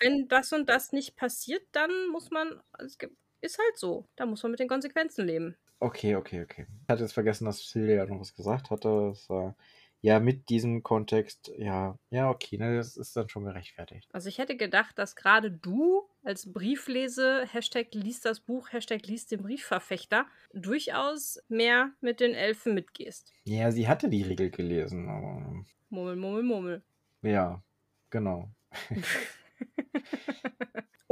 Speaker 2: wenn das und das nicht passiert, dann muss man, es gibt, ist halt so. Da muss man mit den Konsequenzen leben.
Speaker 1: Okay, okay, okay. Ich hatte jetzt vergessen, dass Hilde ja noch was gesagt hatte. Das war, ja, mit diesem Kontext, ja, ja, okay, ne, das ist dann schon gerechtfertigt.
Speaker 2: Also ich hätte gedacht, dass gerade du als Brieflese, Hashtag liest das Buch, Hashtag liest den Briefverfechter, durchaus mehr mit den Elfen mitgehst.
Speaker 1: Ja, sie hatte die Regel gelesen, aber
Speaker 2: Murmel, murmel, murmel.
Speaker 1: ja, genau.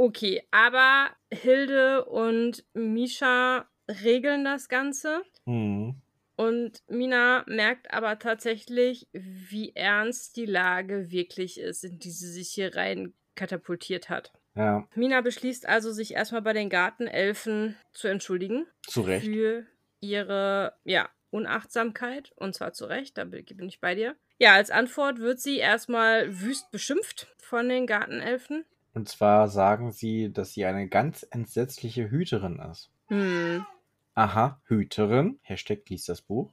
Speaker 2: Okay, aber Hilde und Misha regeln das Ganze.
Speaker 1: Hm.
Speaker 2: Und Mina merkt aber tatsächlich, wie ernst die Lage wirklich ist, in die sie sich hier rein katapultiert hat.
Speaker 1: Ja,
Speaker 2: Mina beschließt also, sich erstmal bei den Gartenelfen zu entschuldigen
Speaker 1: zu Recht.
Speaker 2: für ihre ja, Unachtsamkeit. Und zwar zu Recht, da bin ich bei dir. Ja, als Antwort wird sie erstmal wüst beschimpft von den Gartenelfen.
Speaker 1: Und zwar sagen sie, dass sie eine ganz entsetzliche Hüterin ist.
Speaker 2: Hm,
Speaker 1: Aha, Hüterin. Hashtag liest das Buch.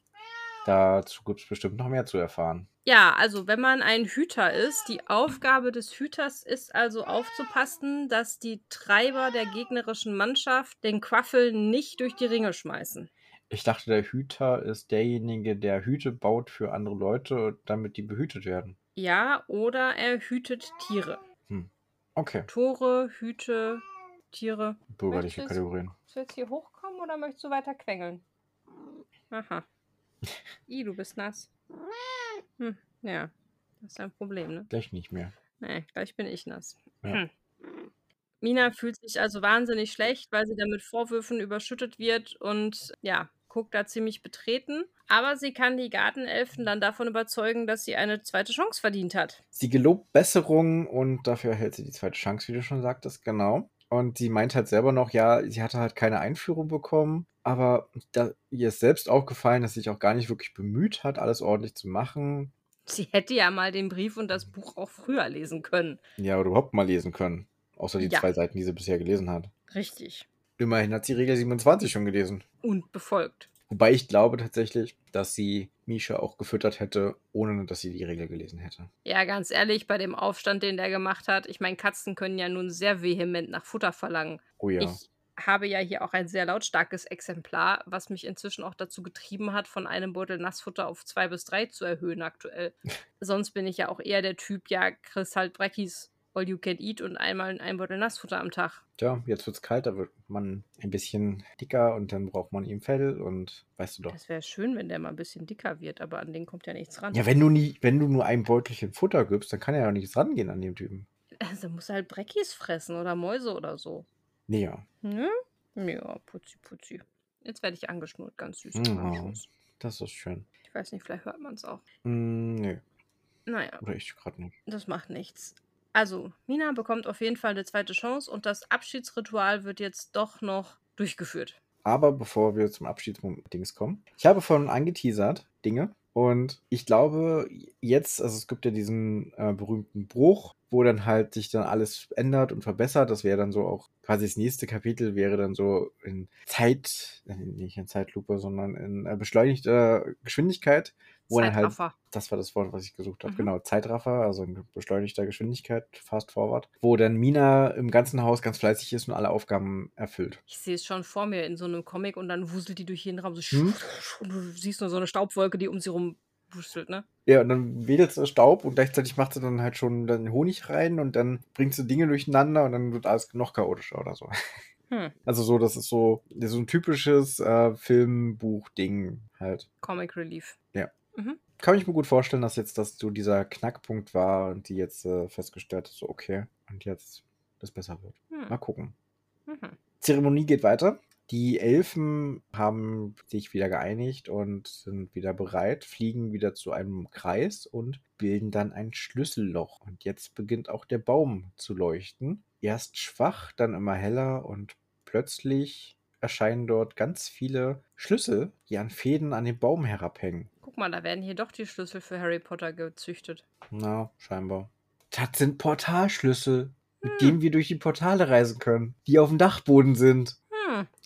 Speaker 1: Dazu gibt es bestimmt noch mehr zu erfahren.
Speaker 2: Ja, also wenn man ein Hüter ist, die Aufgabe des Hüters ist also aufzupassen, dass die Treiber der gegnerischen Mannschaft den Quaffel nicht durch die Ringe schmeißen.
Speaker 1: Ich dachte, der Hüter ist derjenige, der Hüte baut für andere Leute, damit die behütet werden.
Speaker 2: Ja, oder er hütet Tiere.
Speaker 1: Okay,
Speaker 2: Tore, Hüte, Tiere.
Speaker 1: bürgerliche
Speaker 2: Möchtest-
Speaker 1: Kategorien.
Speaker 2: Willst du jetzt hier hochkommen oder möchtest du weiter quengeln? Aha. I, du bist nass. Hm, ja, das ist ein Problem, ne?
Speaker 1: Gleich nicht mehr.
Speaker 2: Nee, gleich bin ich nass.
Speaker 1: Ja.
Speaker 2: Hm. Mina fühlt sich also wahnsinnig schlecht, weil sie dann mit Vorwürfen überschüttet wird und ja, guckt da ziemlich betreten. Aber sie kann die Gartenelfen dann davon überzeugen, dass sie eine zweite Chance verdient hat.
Speaker 1: Sie gelobt Besserung und dafür erhält sie die zweite Chance, wie du schon sagtest, genau. Und sie meint halt selber noch, ja, sie hatte halt keine Einführung bekommen, aber da, ihr ist selbst aufgefallen, dass sie sich auch gar nicht wirklich bemüht hat, alles ordentlich zu machen.
Speaker 2: Sie hätte ja mal den Brief und das Buch auch früher lesen können.
Speaker 1: Ja, oder überhaupt mal lesen können. Außer die
Speaker 2: Ja.
Speaker 1: zwei Seiten, die sie bisher gelesen hat.
Speaker 2: Richtig.
Speaker 1: Immerhin hat sie Regel 27 schon gelesen.
Speaker 2: Und befolgt.
Speaker 1: Wobei ich glaube tatsächlich, dass sie Misha auch gefüttert hätte, ohne dass sie die Regel gelesen hätte.
Speaker 2: Ja, ganz ehrlich, bei dem Aufstand, den der gemacht hat, ich meine, Katzen können ja nun sehr vehement nach Futter verlangen.
Speaker 1: Oh ja.
Speaker 2: Ich habe ja hier auch ein sehr lautstarkes Exemplar, was mich inzwischen auch dazu getrieben hat, von einem Beutel Nassfutter auf zwei bis drei zu erhöhen aktuell. Sonst bin ich ja auch eher der Typ, ja, kriegst halt Breckis all you can eat und einmal ein Beutel Nassfutter am Tag.
Speaker 1: Ja, jetzt wird es kalt, da wird man ein bisschen dicker und dann braucht man ihm Fell und weißt du doch.
Speaker 2: Das wäre schön, wenn der mal ein bisschen dicker wird, aber an den kommt ja nichts ran.
Speaker 1: Ja, wenn du nie, wenn du nur ein Beutelchen Futter gibst, dann kann er ja nichts rangehen an dem Typen.
Speaker 2: Also muss er halt Breckis fressen oder Mäuse oder so.
Speaker 1: Nee, ja.
Speaker 2: Hm? Ja, putzi, putzi. Jetzt werde ich angeschnurrt, ganz süß.
Speaker 1: Oh, das ist schön.
Speaker 2: Ich weiß nicht, vielleicht hört man es auch.
Speaker 1: Mm, nee.
Speaker 2: Naja.
Speaker 1: Oder ich gerade nicht.
Speaker 2: Das macht nichts. Also, Mina bekommt auf jeden Fall eine zweite Chance und das Abschiedsritual wird jetzt doch noch durchgeführt.
Speaker 1: Aber bevor wir zum Abschiedsdings kommen, ich habe vorhin angeteasert Dinge und ich glaube jetzt, also es gibt ja diesen äh, berühmten Bruch, wo dann halt sich dann alles ändert und verbessert. Das wäre dann so auch quasi das nächste Kapitel wäre dann so in Zeit, äh, nicht in Zeitlupe, sondern in äh, beschleunigter Geschwindigkeit, wo dann halt, das war das Wort, was ich gesucht habe, mhm. genau, Zeitraffer, also in beschleunigter Geschwindigkeit, Fast Forward, wo dann Mina im ganzen Haus ganz fleißig ist und alle Aufgaben erfüllt.
Speaker 2: Ich sehe es schon vor mir in so einem Comic und dann wuselt die durch jeden Raum so hm? und du siehst nur so eine Staubwolke, die um sie rum wustelt, ne?
Speaker 1: Ja, und dann wedelt sie Staub und gleichzeitig macht sie dann halt schon dann Honig rein und dann bringt sie Dinge durcheinander und dann wird alles noch chaotischer oder so. Hm. Also so, das ist so, so ein typisches äh, Filmbuch-Ding halt.
Speaker 2: Comic Relief.
Speaker 1: Ja. Mhm. Kann ich mir gut vorstellen, dass jetzt das so dieser Knackpunkt war und die jetzt äh, festgestellt hat, so okay, und jetzt das besser wird. Hm. Mal gucken. Mhm. Zeremonie geht weiter. Die Elfen haben sich wieder geeinigt und sind wieder bereit, fliegen wieder zu einem Kreis und bilden dann ein Schlüsselloch. Und jetzt beginnt auch der Baum zu leuchten. Erst schwach, dann immer heller und plötzlich erscheinen dort ganz viele Schlüssel, die an Fäden an den Baum herabhängen.
Speaker 2: Guck mal, da werden hier doch die Schlüssel für Harry Potter gezüchtet.
Speaker 1: Na, scheinbar. Das sind Portalschlüssel, mit hm. denen wir durch die Portale reisen können, die auf dem Dachboden sind.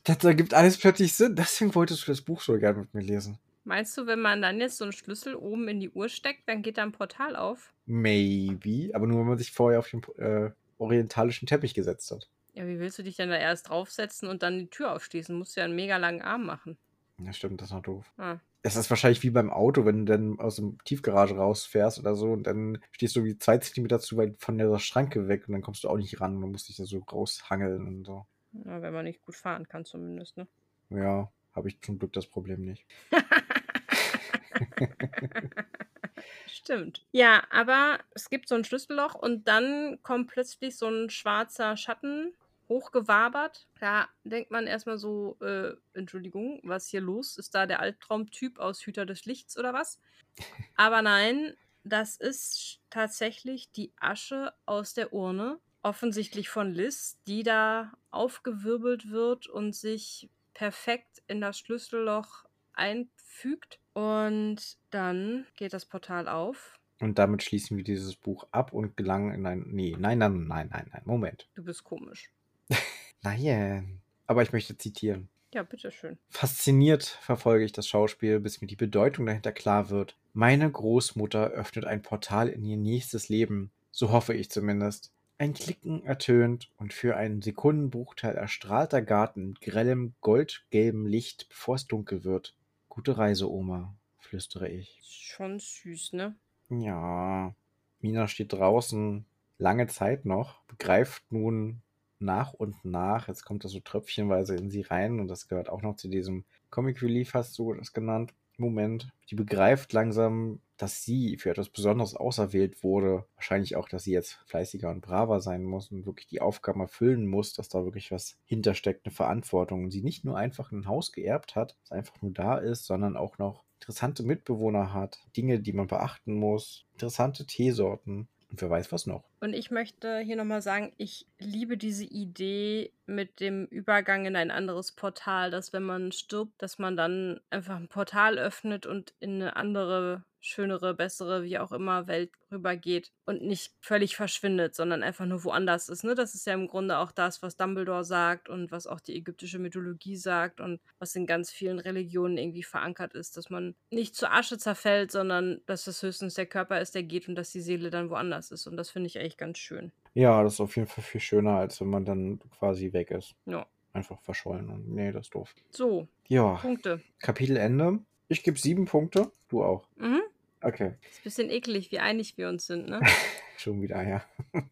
Speaker 1: Das ergibt alles plötzlich Sinn. Deswegen wolltest du das Buch so gerne mit mir lesen.
Speaker 2: Meinst du, wenn man dann jetzt so einen Schlüssel oben in die Uhr steckt, dann geht da ein Portal auf?
Speaker 1: Maybe, aber nur wenn man sich vorher auf den äh, orientalischen Teppich gesetzt hat.
Speaker 2: Ja, wie willst du dich denn da erst draufsetzen und dann die Tür aufschließen? Musst du ja einen mega langen Arm machen.
Speaker 1: Ja, stimmt, das ist noch doof. Ah. Es ist wahrscheinlich wie beim Auto, wenn du dann aus dem Tiefgarage rausfährst oder so und dann stehst du wie zwei Zentimeter zu weit von der Schranke weg und dann kommst du auch nicht ran und musst dich da so raushangeln und so.
Speaker 2: Ja, wenn man nicht gut fahren kann zumindest, ne?
Speaker 1: Ja, habe ich zum Glück das Problem nicht.
Speaker 2: Stimmt. Ja, aber es gibt so ein Schlüsselloch und dann kommt plötzlich so ein schwarzer Schatten hochgewabert. Da denkt man erstmal so, äh, Entschuldigung, was hier los? Ist da der Albtraumtyp aus Hüter des Lichts oder was? Aber nein, das ist tatsächlich die Asche aus der Urne, offensichtlich von Liz, die da aufgewirbelt wird und sich perfekt in das Schlüsselloch einfügt. Und dann geht das Portal auf.
Speaker 1: Und damit schließen wir dieses Buch ab und gelangen in ein. Nee, nein, nein, nein, nein, nein. Moment.
Speaker 2: Du bist komisch.
Speaker 1: Nein. Aber ich möchte zitieren.
Speaker 2: Ja, bitteschön.
Speaker 1: Fasziniert verfolge ich das Schauspiel, bis mir die Bedeutung dahinter klar wird. Meine Großmutter öffnet ein Portal in ihr nächstes Leben. So hoffe ich zumindest. Ein Klicken ertönt und für einen Sekundenbruchteil erstrahlt der Garten in grellem, goldgelbem Licht, bevor es dunkel wird. Gute Reise, Oma, flüstere ich.
Speaker 2: Schon süß, ne?
Speaker 1: Ja. Mina steht draußen lange Zeit noch, begreift nun nach und nach, jetzt kommt das so tröpfchenweise in sie rein und das gehört auch noch zu diesem Comic Relief, hast du das genannt, Moment. Die begreift langsam, dass sie für etwas Besonderes auserwählt wurde. Wahrscheinlich auch, dass sie jetzt fleißiger und braver sein muss und wirklich die Aufgaben erfüllen muss, dass da wirklich was hintersteckt, eine Verantwortung. Und sie nicht nur einfach ein Haus geerbt hat, das einfach nur da ist, sondern auch noch interessante Mitbewohner hat, Dinge, die man beachten muss, interessante Teesorten. Und wer weiß was noch.
Speaker 2: Und ich möchte hier nochmal sagen, ich liebe diese Idee mit dem Übergang in ein anderes Portal, dass wenn man stirbt, dass man dann einfach ein Portal öffnet und in eine andere schönere, bessere, wie auch immer Welt rübergeht und nicht völlig verschwindet, sondern einfach nur woanders ist. Ne? Das ist ja im Grunde auch das, was Dumbledore sagt und was auch die ägyptische Mythologie sagt und was in ganz vielen Religionen irgendwie verankert ist, dass man nicht zur Asche zerfällt, sondern dass es höchstens der Körper ist, der geht und dass die Seele dann woanders ist. Und das finde ich eigentlich ganz schön.
Speaker 1: Ja, das ist auf jeden Fall viel schöner, als wenn man dann quasi weg ist.
Speaker 2: Ja.
Speaker 1: einfach verschollen. Und nee, das ist doof.
Speaker 2: So,
Speaker 1: Ja,
Speaker 2: Punkte.
Speaker 1: Kapitelende. Ich gebe sieben Punkte. Du auch.
Speaker 2: Mhm.
Speaker 1: Okay.
Speaker 2: Ist ein bisschen eklig, wie einig wir uns sind, ne?
Speaker 1: Schon wieder, ja.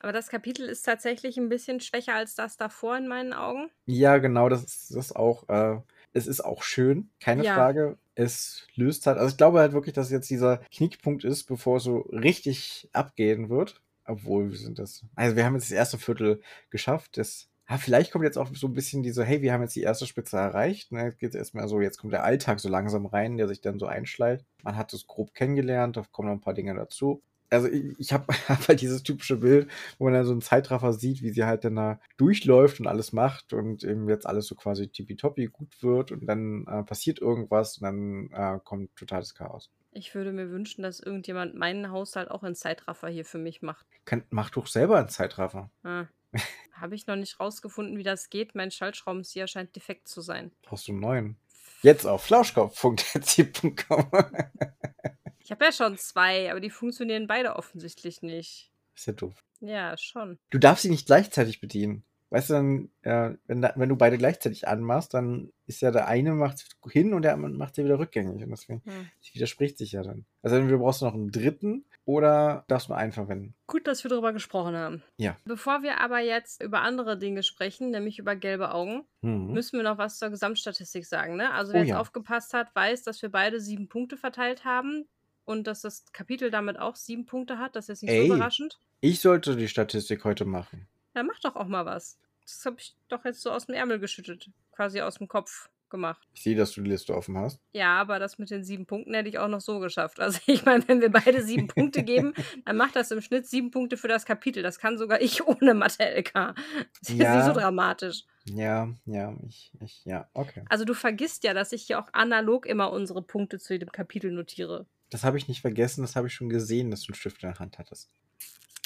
Speaker 2: Aber das Kapitel ist tatsächlich ein bisschen schwächer als das davor in meinen Augen.
Speaker 1: Ja, genau, das ist, das auch, äh, es ist auch schön, keine
Speaker 2: Ja.
Speaker 1: Frage. Es löst halt, also ich glaube halt wirklich, dass jetzt dieser Knickpunkt ist, bevor es so richtig abgehen wird. Obwohl, wir sind das, also wir haben jetzt das erste Viertel geschafft. Das, ah, vielleicht kommt jetzt auch so ein bisschen diese, hey, wir haben jetzt die erste Spitze erreicht. Ne? Jetzt geht es erstmal so, jetzt kommt der Alltag so langsam rein, der sich dann so einschleicht. Man hat es grob kennengelernt, da kommen noch ein paar Dinge dazu. Also ich, ich habe hab halt dieses typische Bild, wo man dann so einen Zeitraffer sieht, wie sie halt dann da durchläuft und alles macht und eben jetzt alles so quasi tippitoppi gut wird und dann äh, passiert irgendwas und dann äh, kommt totales Chaos.
Speaker 2: Ich würde mir wünschen, dass irgendjemand meinen Haushalt auch in Zeitraffer hier für mich macht.
Speaker 1: Kann, mach doch selber einen Zeitraffer.
Speaker 2: Ah. Habe ich noch nicht rausgefunden, wie das geht. Mein Schaltschraubenzieher scheint defekt zu sein.
Speaker 1: Brauchst du einen neuen. Jetzt auf flauschkopf.etsy.com.
Speaker 2: Ich habe ja schon zwei, aber die funktionieren beide offensichtlich nicht.
Speaker 1: Ist ja doof.
Speaker 2: Ja, schon.
Speaker 1: Du darfst sie nicht gleichzeitig bedienen. Weißt du, dann, äh, wenn, da, wenn du beide gleichzeitig anmachst, dann ist ja der eine macht hin und der andere macht sie wieder rückgängig. Und deswegen
Speaker 2: Hm.
Speaker 1: widerspricht sich ja dann. Also entweder brauchst du noch einen dritten oder darfst nur einen verwenden.
Speaker 2: Gut, dass wir darüber gesprochen haben.
Speaker 1: Ja.
Speaker 2: Bevor wir aber jetzt über andere Dinge sprechen, nämlich über gelbe Augen,
Speaker 1: Mhm.
Speaker 2: müssen wir noch was zur Gesamtstatistik sagen. Ne? Also
Speaker 1: Oh
Speaker 2: wer jetzt
Speaker 1: ja.
Speaker 2: aufgepasst hat, weiß, dass wir beide sieben Punkte verteilt haben und dass das Kapitel damit auch sieben Punkte hat. Das ist jetzt nicht
Speaker 1: Ey.
Speaker 2: so überraschend.
Speaker 1: Ich sollte die Statistik heute machen.
Speaker 2: Dann mach doch auch mal was. Das habe ich doch jetzt so aus dem Ärmel geschüttet, quasi aus dem Kopf gemacht.
Speaker 1: Ich sehe, dass du die Liste offen hast.
Speaker 2: Ja, aber das mit den sieben Punkten hätte ich auch noch so geschafft. Also ich meine, wenn wir beide sieben Punkte geben, dann macht das im Schnitt sieben Punkte für das Kapitel. Das kann sogar ich ohne Mathe-LK. Das ist
Speaker 1: Ja.
Speaker 2: nicht so dramatisch.
Speaker 1: Ja, ja, ich, ich, ja, okay.
Speaker 2: Also du vergisst ja, dass ich hier auch analog immer unsere Punkte zu jedem Kapitel notiere.
Speaker 1: Das habe ich nicht vergessen, das habe ich schon gesehen, dass du einen Stift in der Hand hattest.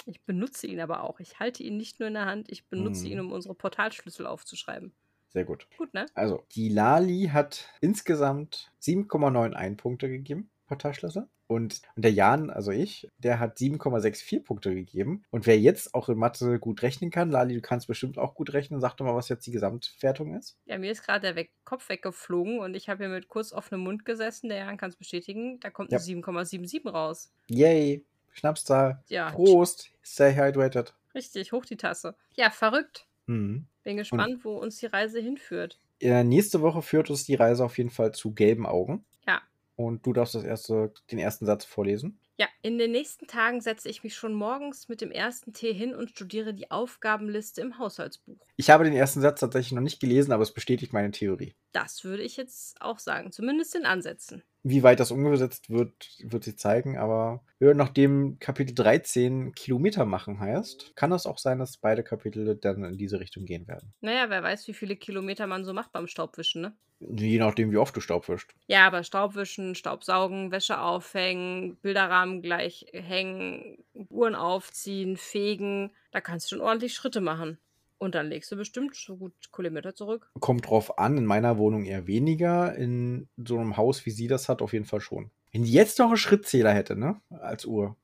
Speaker 2: Ich benutze ihn aber auch. Ich halte ihn nicht nur in der Hand, ich benutze
Speaker 1: Mhm.
Speaker 2: ihn, um unsere Portalschlüssel aufzuschreiben.
Speaker 1: Sehr gut.
Speaker 2: Gut, ne?
Speaker 1: Also, die Lali hat insgesamt 7,91 Punkte gegeben. Und, und der Jan, also ich, der hat 7,64 Punkte gegeben. Und wer jetzt auch in Mathe gut rechnen kann, Lali, du kannst bestimmt auch gut rechnen, sag doch mal, was jetzt die Gesamtwertung ist.
Speaker 2: Ja, mir ist gerade der Weg Kopf weggeflogen und ich habe hier mit kurz offenem Mund gesessen. Der Jan kann es bestätigen. Da kommt
Speaker 1: Ja.
Speaker 2: eine 7,77 raus.
Speaker 1: Yay, Schnapszahl.
Speaker 2: Ja,
Speaker 1: Prost, stay hydrated.
Speaker 2: richtig, hoch die Tasse. Ja, verrückt.
Speaker 1: Mhm.
Speaker 2: Bin gespannt, wo uns die Reise hinführt.
Speaker 1: Nächste Woche führt uns die Reise auf jeden Fall zu gelben Augen.
Speaker 2: Ja.
Speaker 1: Und du darfst das erste, den ersten Satz vorlesen.
Speaker 2: Ja, in den nächsten Tagen setze ich mich schon morgens mit dem ersten Tee hin und studiere die Aufgabenliste im Haushaltsbuch.
Speaker 1: Ich habe den ersten Satz tatsächlich noch nicht gelesen, aber es bestätigt meine Theorie.
Speaker 2: Das würde ich jetzt auch sagen, zumindest in Ansätzen.
Speaker 1: Wie weit das umgesetzt wird, wird sich zeigen, aber nachdem Kapitel 13 Kilometer machen heißt, kann es auch sein, dass beide Kapitel dann in diese Richtung gehen werden.
Speaker 2: Naja, wer weiß, wie viele Kilometer man so macht beim Staubwischen, ne?
Speaker 1: Je nachdem, wie oft du Staub wischst.
Speaker 2: Ja, aber Staubwischen, Staubsaugen, Wäsche aufhängen, Bilderrahmen gleich hängen, Uhren aufziehen, fegen, da kannst du schon ordentlich Schritte machen. Und dann legst du bestimmt so gut Kilometer zurück.
Speaker 1: Kommt drauf an, in meiner Wohnung eher weniger, in so einem Haus, wie sie das hat, auf jeden Fall schon. Wenn die jetzt noch einen Schrittzähler hätte, ne, als Uhr.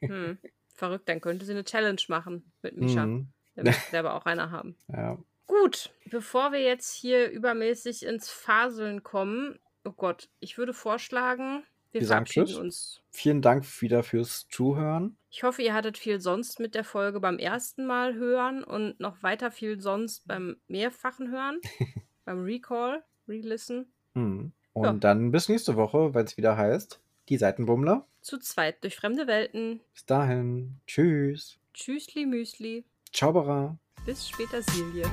Speaker 2: Hm. Verrückt, dann könnte sie eine Challenge machen mit Misha.
Speaker 1: Mhm.
Speaker 2: Der möchte selber auch einer haben.
Speaker 1: Ja.
Speaker 2: Gut, bevor wir jetzt hier übermäßig ins Faseln kommen, oh Gott, ich würde vorschlagen, wir,
Speaker 1: Wir sagen Tschüss.
Speaker 2: uns.
Speaker 1: Vielen Dank wieder fürs Zuhören.
Speaker 2: Ich hoffe, ihr hattet viel sonst mit der Folge beim ersten Mal hören und noch weiter viel sonst beim mehrfachen Hören, beim Recall, Relisten.
Speaker 1: Mhm. Und
Speaker 2: Ja.
Speaker 1: dann bis nächste Woche, wenn es wieder heißt, die Seitenbummler.
Speaker 2: Zu zweit durch fremde Welten.
Speaker 1: Bis dahin. Tschüss.
Speaker 2: Tschüssli Müsli.
Speaker 1: Ciao, Bara.
Speaker 2: Bis später, Silje.